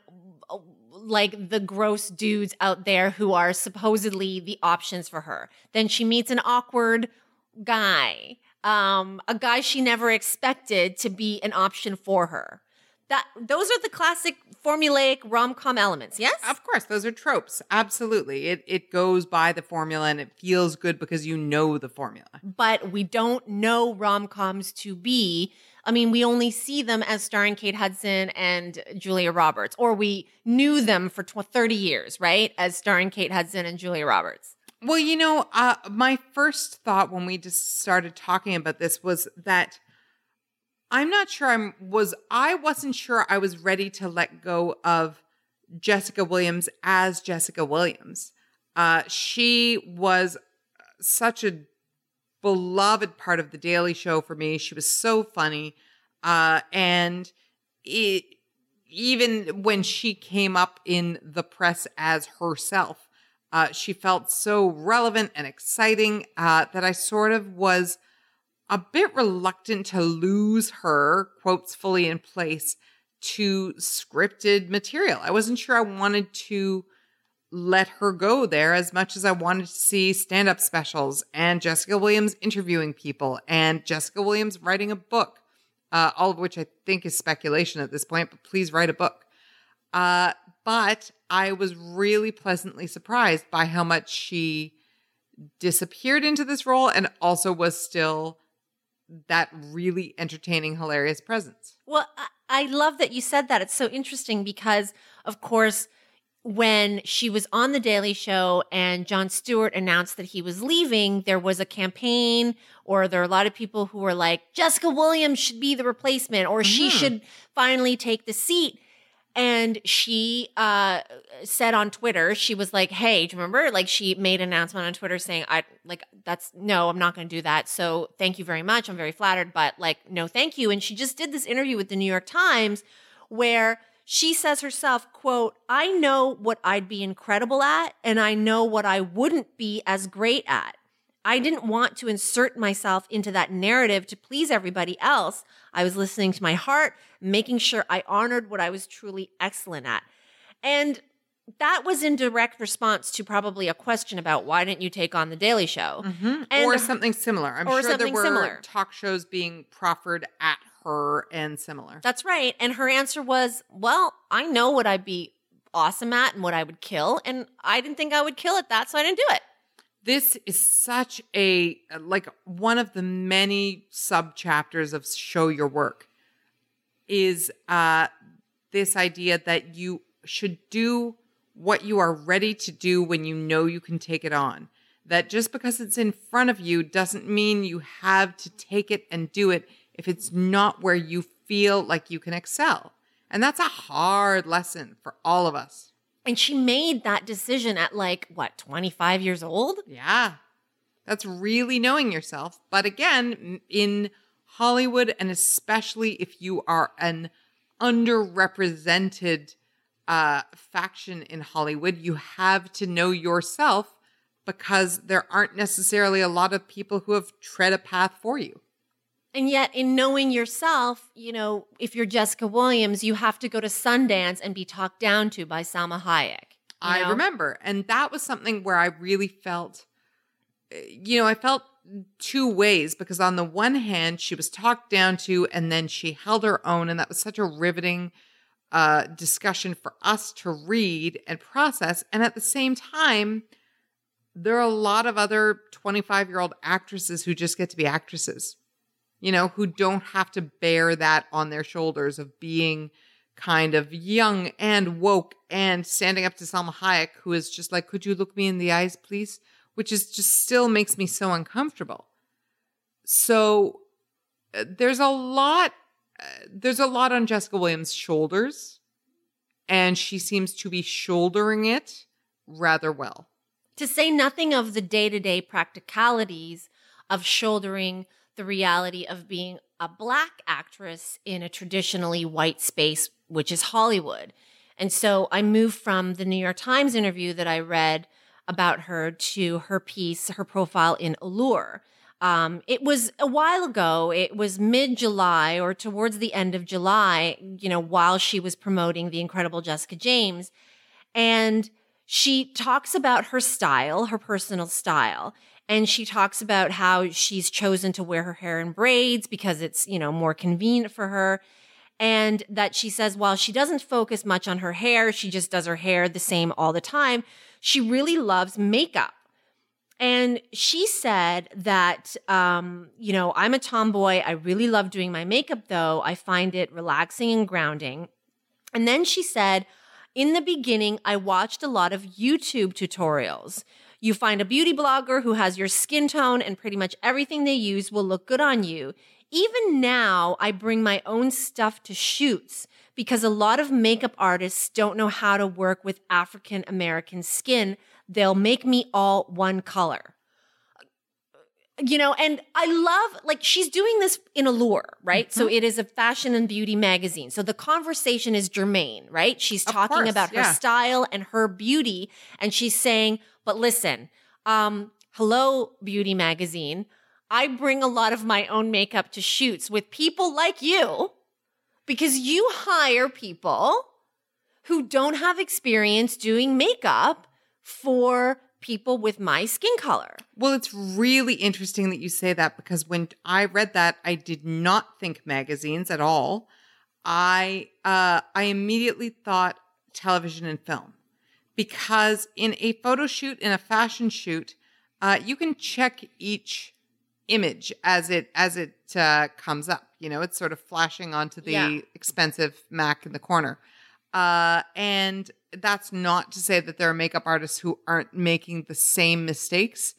like the gross dudes out there who are supposedly the options for her. Then she meets an awkward guy, um, a guy she never expected to be an option for her. That those are the classic formulaic rom com elements. Yes, Of course, those are tropes. Absolutely, it it goes by the formula and it feels good because you know the formula. but we don't know rom coms to be. I mean, we only see them as starring Kate Hudson and Julia Roberts, or we knew them for tw- 30 years, right? As starring Kate Hudson and Julia Roberts. Well, you know, uh, my first thought when we just started talking about this was that I'm not sure I'm was I wasn't sure I was ready to let go of Jessica Williams as Jessica Williams. Uh, she was such a beloved part of the Daily Show for me. She was so funny, uh, and it even when she came up in the press as herself, uh, she felt so relevant and exciting uh, that I sort of was a bit reluctant to lose her quotes fully in place to scripted material. I wasn't sure I wanted to let her go there as much as I wanted to see stand up specials and Jessica Williams interviewing people and Jessica Williams writing a book, uh, all of which I think is speculation at this point, but please write a book. Uh, but I was really pleasantly surprised by how much she disappeared into this role and also was still that really entertaining, hilarious presence. Well, I, I love that you said that. It's so interesting because, of course, when she was on The Daily Show and Jon Stewart announced that he was leaving, there was a campaign, or there are a lot of people who were like, Jessica Williams should be the replacement, or she Mhm. should finally take the seat. And she uh, said on Twitter, she was like, "Hey, do you remember? Like, she made an announcement on Twitter saying, "I like that's no, I'm not going to do that. So thank you very much. I'm very flattered, but like, no, thank you." And she just did this interview with the New York Times where she says herself, "quote I know what I'd be incredible at, and I know what I wouldn't be as great at." I didn't want to insert myself into that narrative to please everybody else. I was listening to my heart, making sure I honored what I was truly excellent at. And that was in direct response to probably a question about why didn't you take on the Daily Show? Mm-hmm. And or something similar. I'm sure there were similar. talk shows being proffered at her and similar. That's right. And her answer was, Well, I know what I'd be awesome at and what I would kill. And I didn't think I would kill at that, so I didn't do it. this is such a like one of the many sub chapters of show your work is uh this idea that you should do what you are ready to do when you know you can take it on that just because it's in front of you doesn't mean you have to take it and do it if it's not where you feel like you can excel and that's a hard lesson for all of us And she made that decision at like, what, 25 years old? Yeah. That's really knowing yourself. But again, in Hollywood, and especially if you are an underrepresented uh, faction in Hollywood, you have to know yourself because there aren't necessarily a lot of people who have tread a path for you. And yet, in knowing yourself, you know, if you're Jessica Williams, you have to go to Sundance and be talked down to by Salma Hayek. I know? remember. And that was something where I really felt, uh, you know, I felt two ways because on the one hand, she was talked down to and then she held her own. And that was such a riveting uh, discussion for us to read and process. And at the same time, there are a lot of other 25 year old actresses who just get to be actresses, you know, who don't have to bear that on their shoulders of being kind of young and woke and standing up to Salma Hayek, who is just like, could you look me in the eyes, please? Which is just still makes me so uncomfortable. So uh, there's a lot, uh, there's a lot on Jessica Williams' shoulders, and she seems to be shouldering it rather well. To say nothing of the day to day practicalities of shouldering the reality of being a black actress in a traditionally white space, which is Hollywood. And so I moved from the New York Times interview that I read about her to her piece, her profile in Allure. Um, it was a while ago. It was mid July or towards the end of July, you know, while she was promoting the incredible Jessica James. And she talks about her style, her personal style. And she talks about how she's chosen to wear her hair in braids because it's, you know, more convenient for her. And that she says, while she doesn't focus much on her hair, she just does her hair the same all the time. She really loves makeup. And she said that, um, you know, I'm a tomboy. I really love doing my makeup, though. I find it relaxing and grounding. And then she said, in the beginning, I watched a lot of YouTube tutorials. You find a beauty blogger who has your skin tone, and pretty much everything they use will look good on you. Even now, I bring my own stuff to shoots because a lot of makeup artists don't know how to work with African American skin. They'll make me all one color. You know, and I love, like, she's doing this in Allure, right? So mm-hmm. it is a fashion and beauty magazine. So the conversation is germane, right? She's talking course, about her style and her beauty. And she's saying, but listen, um, hello, beauty magazine. I bring a lot of my own makeup to shoots with people like you because you hire people who don't have experience doing makeup for people with my skin color. Well, it's really interesting that you say that because when I read that, I did not think magazines at all. I uh, I immediately thought television and film because in a photo shoot, in a fashion shoot, uh, you can check each image as it as it uh, comes up. You know, it's sort of flashing onto the Yeah. expensive Mac in the corner. Uh, and that's not to say that there are makeup artists who aren't making the same mistakes,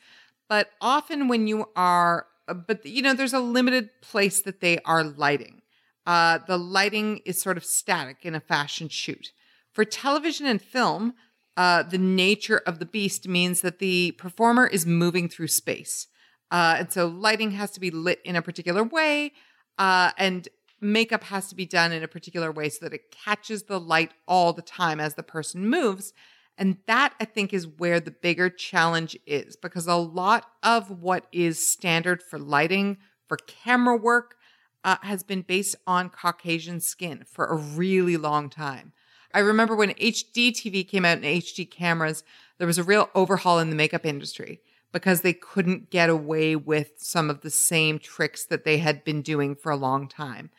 but often when you are, but you know, there's a limited place that they are lighting. Uh, the lighting is sort of static in a fashion shoot. For television and film, uh, the nature of the beast means that the performer is moving through space. Uh, and so lighting has to be lit in a particular way. Uh, and makeup has to be done in a particular way so that it catches the light all the time as the person moves. And that I think is where the bigger challenge is because a lot of what is standard for lighting, for camera work, uh, has been based on Caucasian skin for a really long time. I remember when HD TV came out and HD cameras, there was a real overhaul in the makeup industry because they couldn't get away with some of the same tricks that they had been doing for a long time.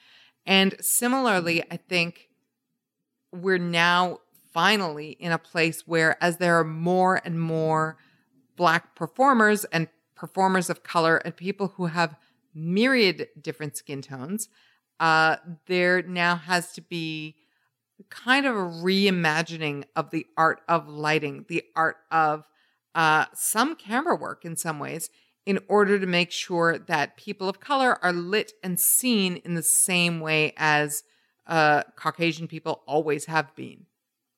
And similarly, I think we're now finally in a place where, as there are more and more Black performers and performers of color and people who have myriad different skin tones, uh, there now has to be kind of a reimagining of the art of lighting, the art of uh, some camera work in some ways, in order to make sure that people of color are lit and seen in the same way as uh, Caucasian people always have been.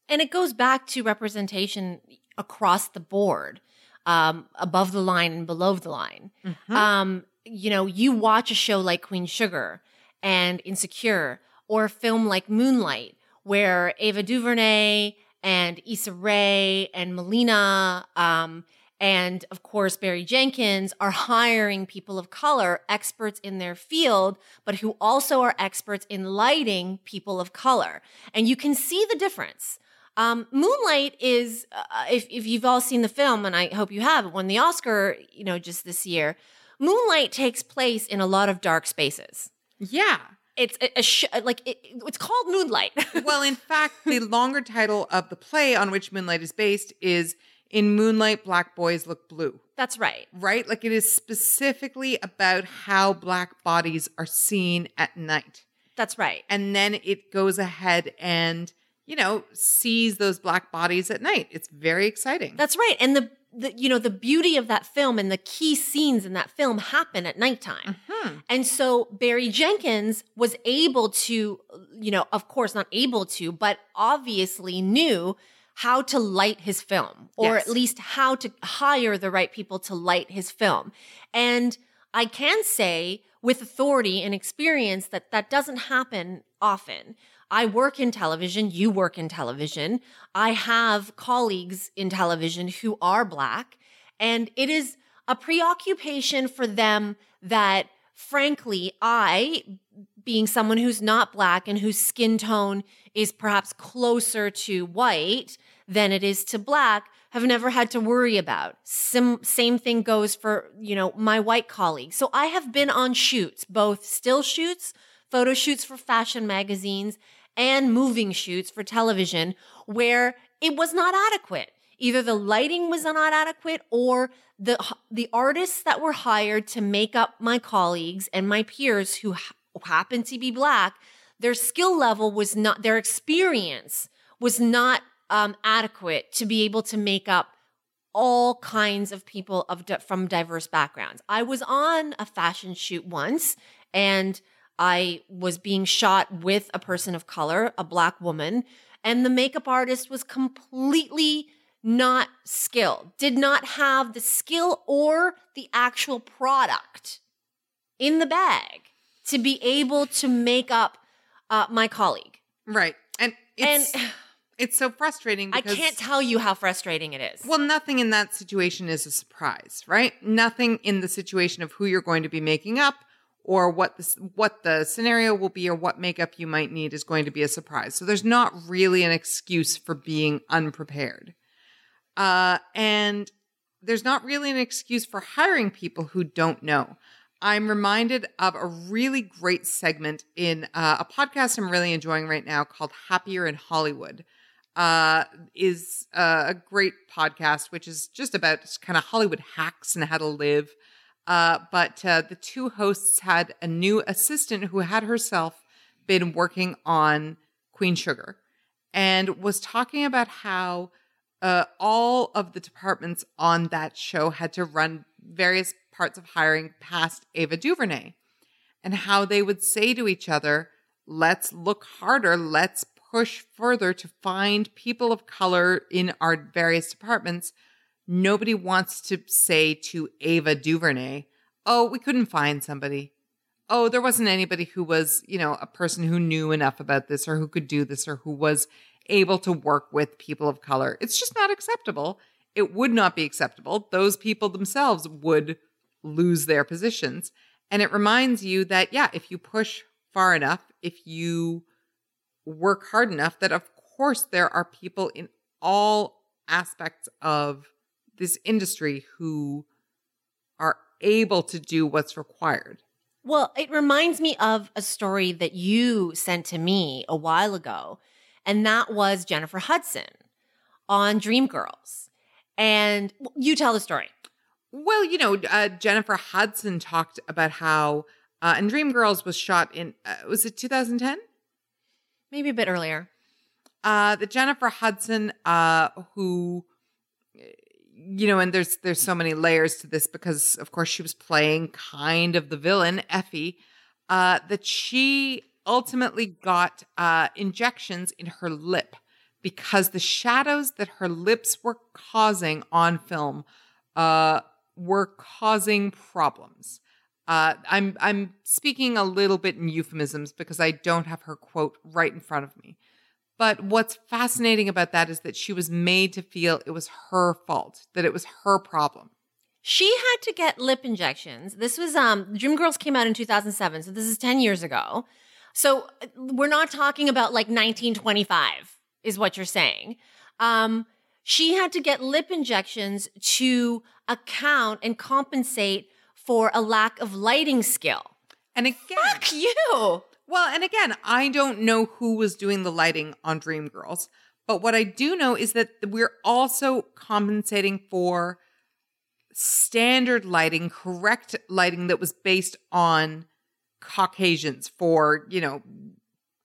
And it goes back to representation across the board, um, above the line and below the line. Mhm. Um, you know, you watch a show like Queen Sugar and Insecure, or a film like Moonlight, where Ava DuVernay and Issa Rae and Melina, um, and of course Barry Jenkins are hiring people of color, experts in their field, but who also are experts in lighting people of color, and you can see the difference. Um, Moonlight is, uh, if, if you've all seen the film, and I hope you have, won the Oscar, you know, just this year. Moonlight takes place in a lot of dark spaces. Yeah. It's a, a sh- uh, like it, it's called Moonlight. well, in fact, the longer title of the play on which Moonlight is based is In Moonlight, Black Boys Look Blue, That's right. right? Like it is specifically about how black bodies are seen at night. That's right. And then it goes ahead and, you know, sees those black bodies at night. It's very exciting. That's right. And the, the you know the beauty of that film and the key scenes in that film happen at nighttime. Mhm. And so Barry Jenkins was able to, you know, of course not able to, but obviously knew how to light his film or Yes. at least how to hire the right people to light his film. And I can say with authority and experience that that doesn't happen often. I work in television, you work in television. I have colleagues in television who are black, and it is a preoccupation for them that frankly, I, being someone who's not black and whose skin tone is perhaps closer to white than it is to black, have never had to worry about. Sim- same thing goes for, you know, my white colleagues. So I have been on shoots, both still shoots, photo shoots for fashion magazines, and moving shoots for television where it was not adequate. Either the lighting was not adequate or the the artists that were hired to make up my colleagues and my peers who ha- happen to be black, their skill level was not their experience was not um, adequate to be able to make up all kinds of people of from diverse backgrounds. I was on a fashion shoot once and I was being shot with a person of color, a black woman, and the makeup artist was completely not skilled, did not have the skill or the actual product in the bag to be able to make up uh, my colleague. right. And it's, and it's so frustrating I can't tell you how frustrating it is. Well, nothing in that situation is a surprise, right? Nothing in the situation of who you're going to be making up or what the what the scenario will be or what makeup you might need is going to be a surprise. So there's not really an excuse for being unprepared. Uh, and there's not really an excuse for hiring people who don't know. I'm reminded of a really great segment in uh, a podcast I'm really enjoying right now called Happier in Hollywood. Uh, is uh, a great podcast, which is just about kind of Hollywood hacks and how to live. Uh, but uh, the two hosts had a new assistant who had herself been working on Queen Sugar and was talking about how uh, all of the departments on that show had to run various parts of hiring past Ava DuVernay and how they would say to each other, let's look harder, let's push further to find people of color in our various departments. Nobody wants to say to Ava DuVernay, oh, we couldn't find somebody. Oh, there wasn't anybody who was, you know, a person who knew enough about this or who could do this or who was able to work with people of color. It's just not acceptable. It would not be acceptable. Those people themselves would lose their positions. And it reminds you that, yeah, if you push far enough, if you work hard enough, that of course there are people in all aspects of this industry who are able to do what's required. Well, it reminds me of a story that you sent to me a while ago, and that was Jennifer Hudson on Dreamgirls. And you tell the story. Well, you know, uh, Jennifer Hudson talked about how, uh, and Dreamgirls was shot in, uh, was it 2010? Maybe a bit earlier. Uh, the Jennifer Hudson, uh, who, you know, and there's there's so many layers to this because, of course, she was playing kind of the villain, Effie. Uh, that she ultimately got uh, injections in her lip because the shadows that her lips were causing on film uh, were causing problems. Uh, I'm I'm speaking a little bit in euphemisms because I don't have her quote right in front of me. But what's fascinating about that is that she was made to feel it was her fault, that it was her problem. She had to get lip injections. This was um Dreamgirls came out in 2007, so this is 10 years ago. So uh, we're not talking about like 1925 is what you're saying. Um she had to get lip injections to account and compensate for a lack of lighting skill. And again, Fuck you. Well, and again, I don't know who was doing the lighting on Dreamgirls, but what I do know is that we're also compensating for standard lighting, correct lighting that was based on Caucasians for, you know,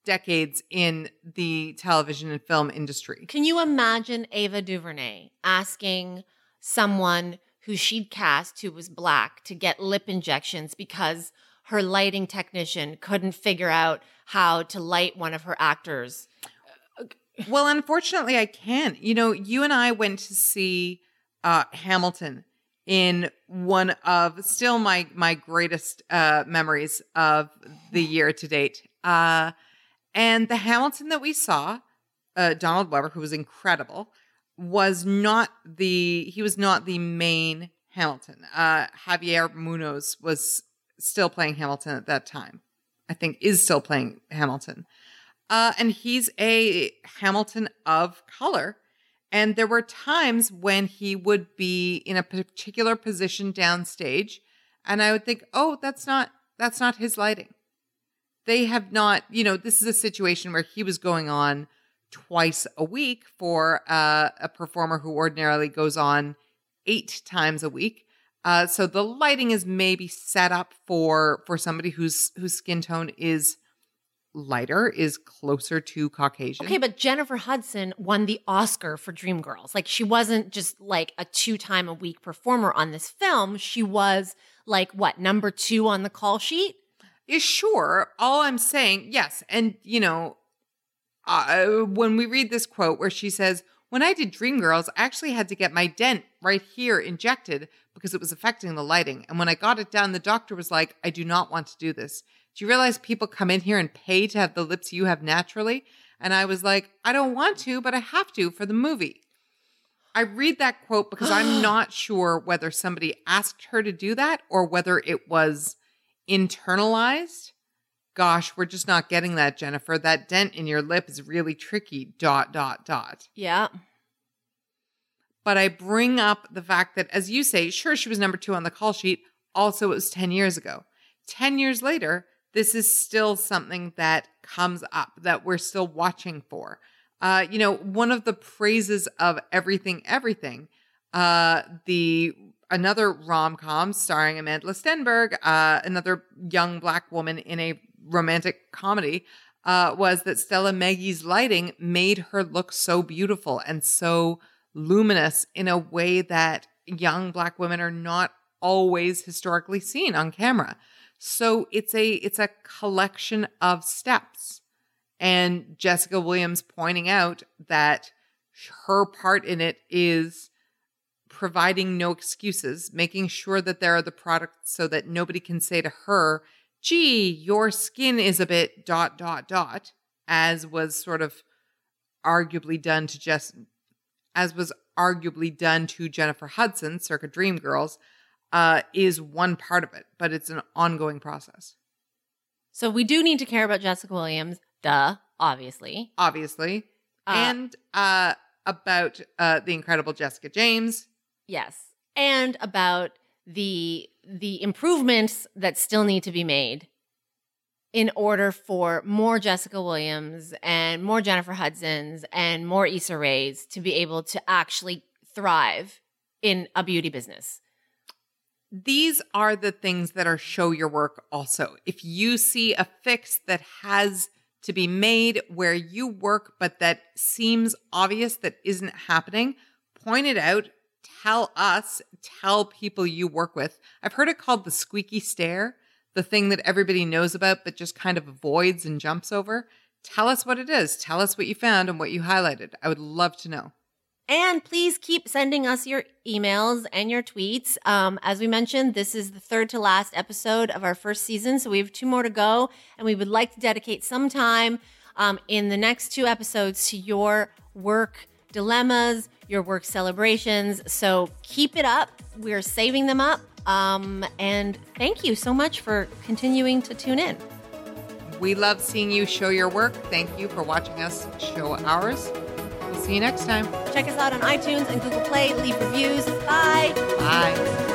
decades in the television and film industry. Can you imagine Ava DuVernay asking someone who she'd cast who was black to get lip injections because her lighting technician couldn't figure out how to light one of her actors? Well, unfortunately, I can't. You know, you and I went to see uh, Hamilton in one of still my my greatest uh, memories of the year to date. Uh, and the Hamilton that we saw, uh, Donald Webber, who was incredible, was not the he was not the main Hamilton. Uh, Javier Munoz was still playing Hamilton at that time. I think is still playing Hamilton. Uh, and he's a Hamilton of color. And there were times when he would be in a particular position downstage, and I would think, oh, that's not that's not his lighting. They have not, you know, this is a situation where he was going on twice a week for uh, a performer who ordinarily goes on eight times a week. Uh, so the lighting is maybe set up for for somebody whose whose skin tone is lighter, is closer to Caucasian. Okay, but Jennifer Hudson won the Oscar for Dreamgirls. Like she wasn't just like a two time a week performer on this film. She was like what number two on the call sheet. is sure. All I'm saying, yes, and you know, uh, when we read this quote where she says, "When I did Dreamgirls, I actually had to get my dent right here injected because it was affecting the lighting, and when I got it done, the doctor was like, "I do not want to do this." Do you realize people come in here and pay to have the lips you have naturally? And I was like, I don't want to, but I have to for the movie. I read that quote because I'm not sure whether somebody asked her to do that or whether it was internalized. Gosh, we're just not getting that, Jennifer. That dent in your lip is really tricky. Dot, dot, dot. Yeah. But I bring up the fact that, as you say, sure, she was number two on the call sheet. Also, it was 10 years ago. 10 years later, this is still something that comes up that we're still watching for. Uh, you know, one of the praises of everything, everything, uh, the another rom com starring Amandla Stenberg, uh, another young black woman in a romantic comedy, uh, was that Stella Meghie's lighting made her look so beautiful and so luminous in a way that young black women are not always historically seen on camera. So it's a it's a collection of steps. And Jessica Williams pointing out that her part in it is providing no excuses, making sure that there are the products so that nobody can say to her, gee, your skin is a bit dot dot dot, as was sort of arguably done to Jess as was arguably done to Jennifer Hudson, circa Dreamgirls uh, is one part of it, but it's an ongoing process. So we do need to care about Jessica Williams, duh, obviously. Obviously. Uh, and uh, about uh, the incredible Jessica James. Yes. And about the the improvements that still need to be made in order for more Jessica Williams and more Jennifer Hudsons and more Issa Raes to be able to actually thrive in a beauty business. These are the things that are show your work also. If you see a fix that has to be made where you work, but that seems obvious that isn't happening, point it out. Tell us, tell people you work with. I've heard it called the squeaky stair, the thing that everybody knows about, but just kind of avoids and jumps over. Tell us what it is. Tell us what you found and what you highlighted. I would love to know. And please keep sending us your emails and your tweets. Um, as we mentioned, this is the third to last episode of our first season. So we have two more to go. And we would like to dedicate some time um, in the next two episodes to your work dilemmas, your work celebrations. So keep it up. We're saving them up. Um, and thank you so much for continuing to tune in. We love seeing you show your work. Thank you for watching us show ours. We'll see you next time. Check us out on iTunes and Google Play. Leave reviews. Bye. Bye.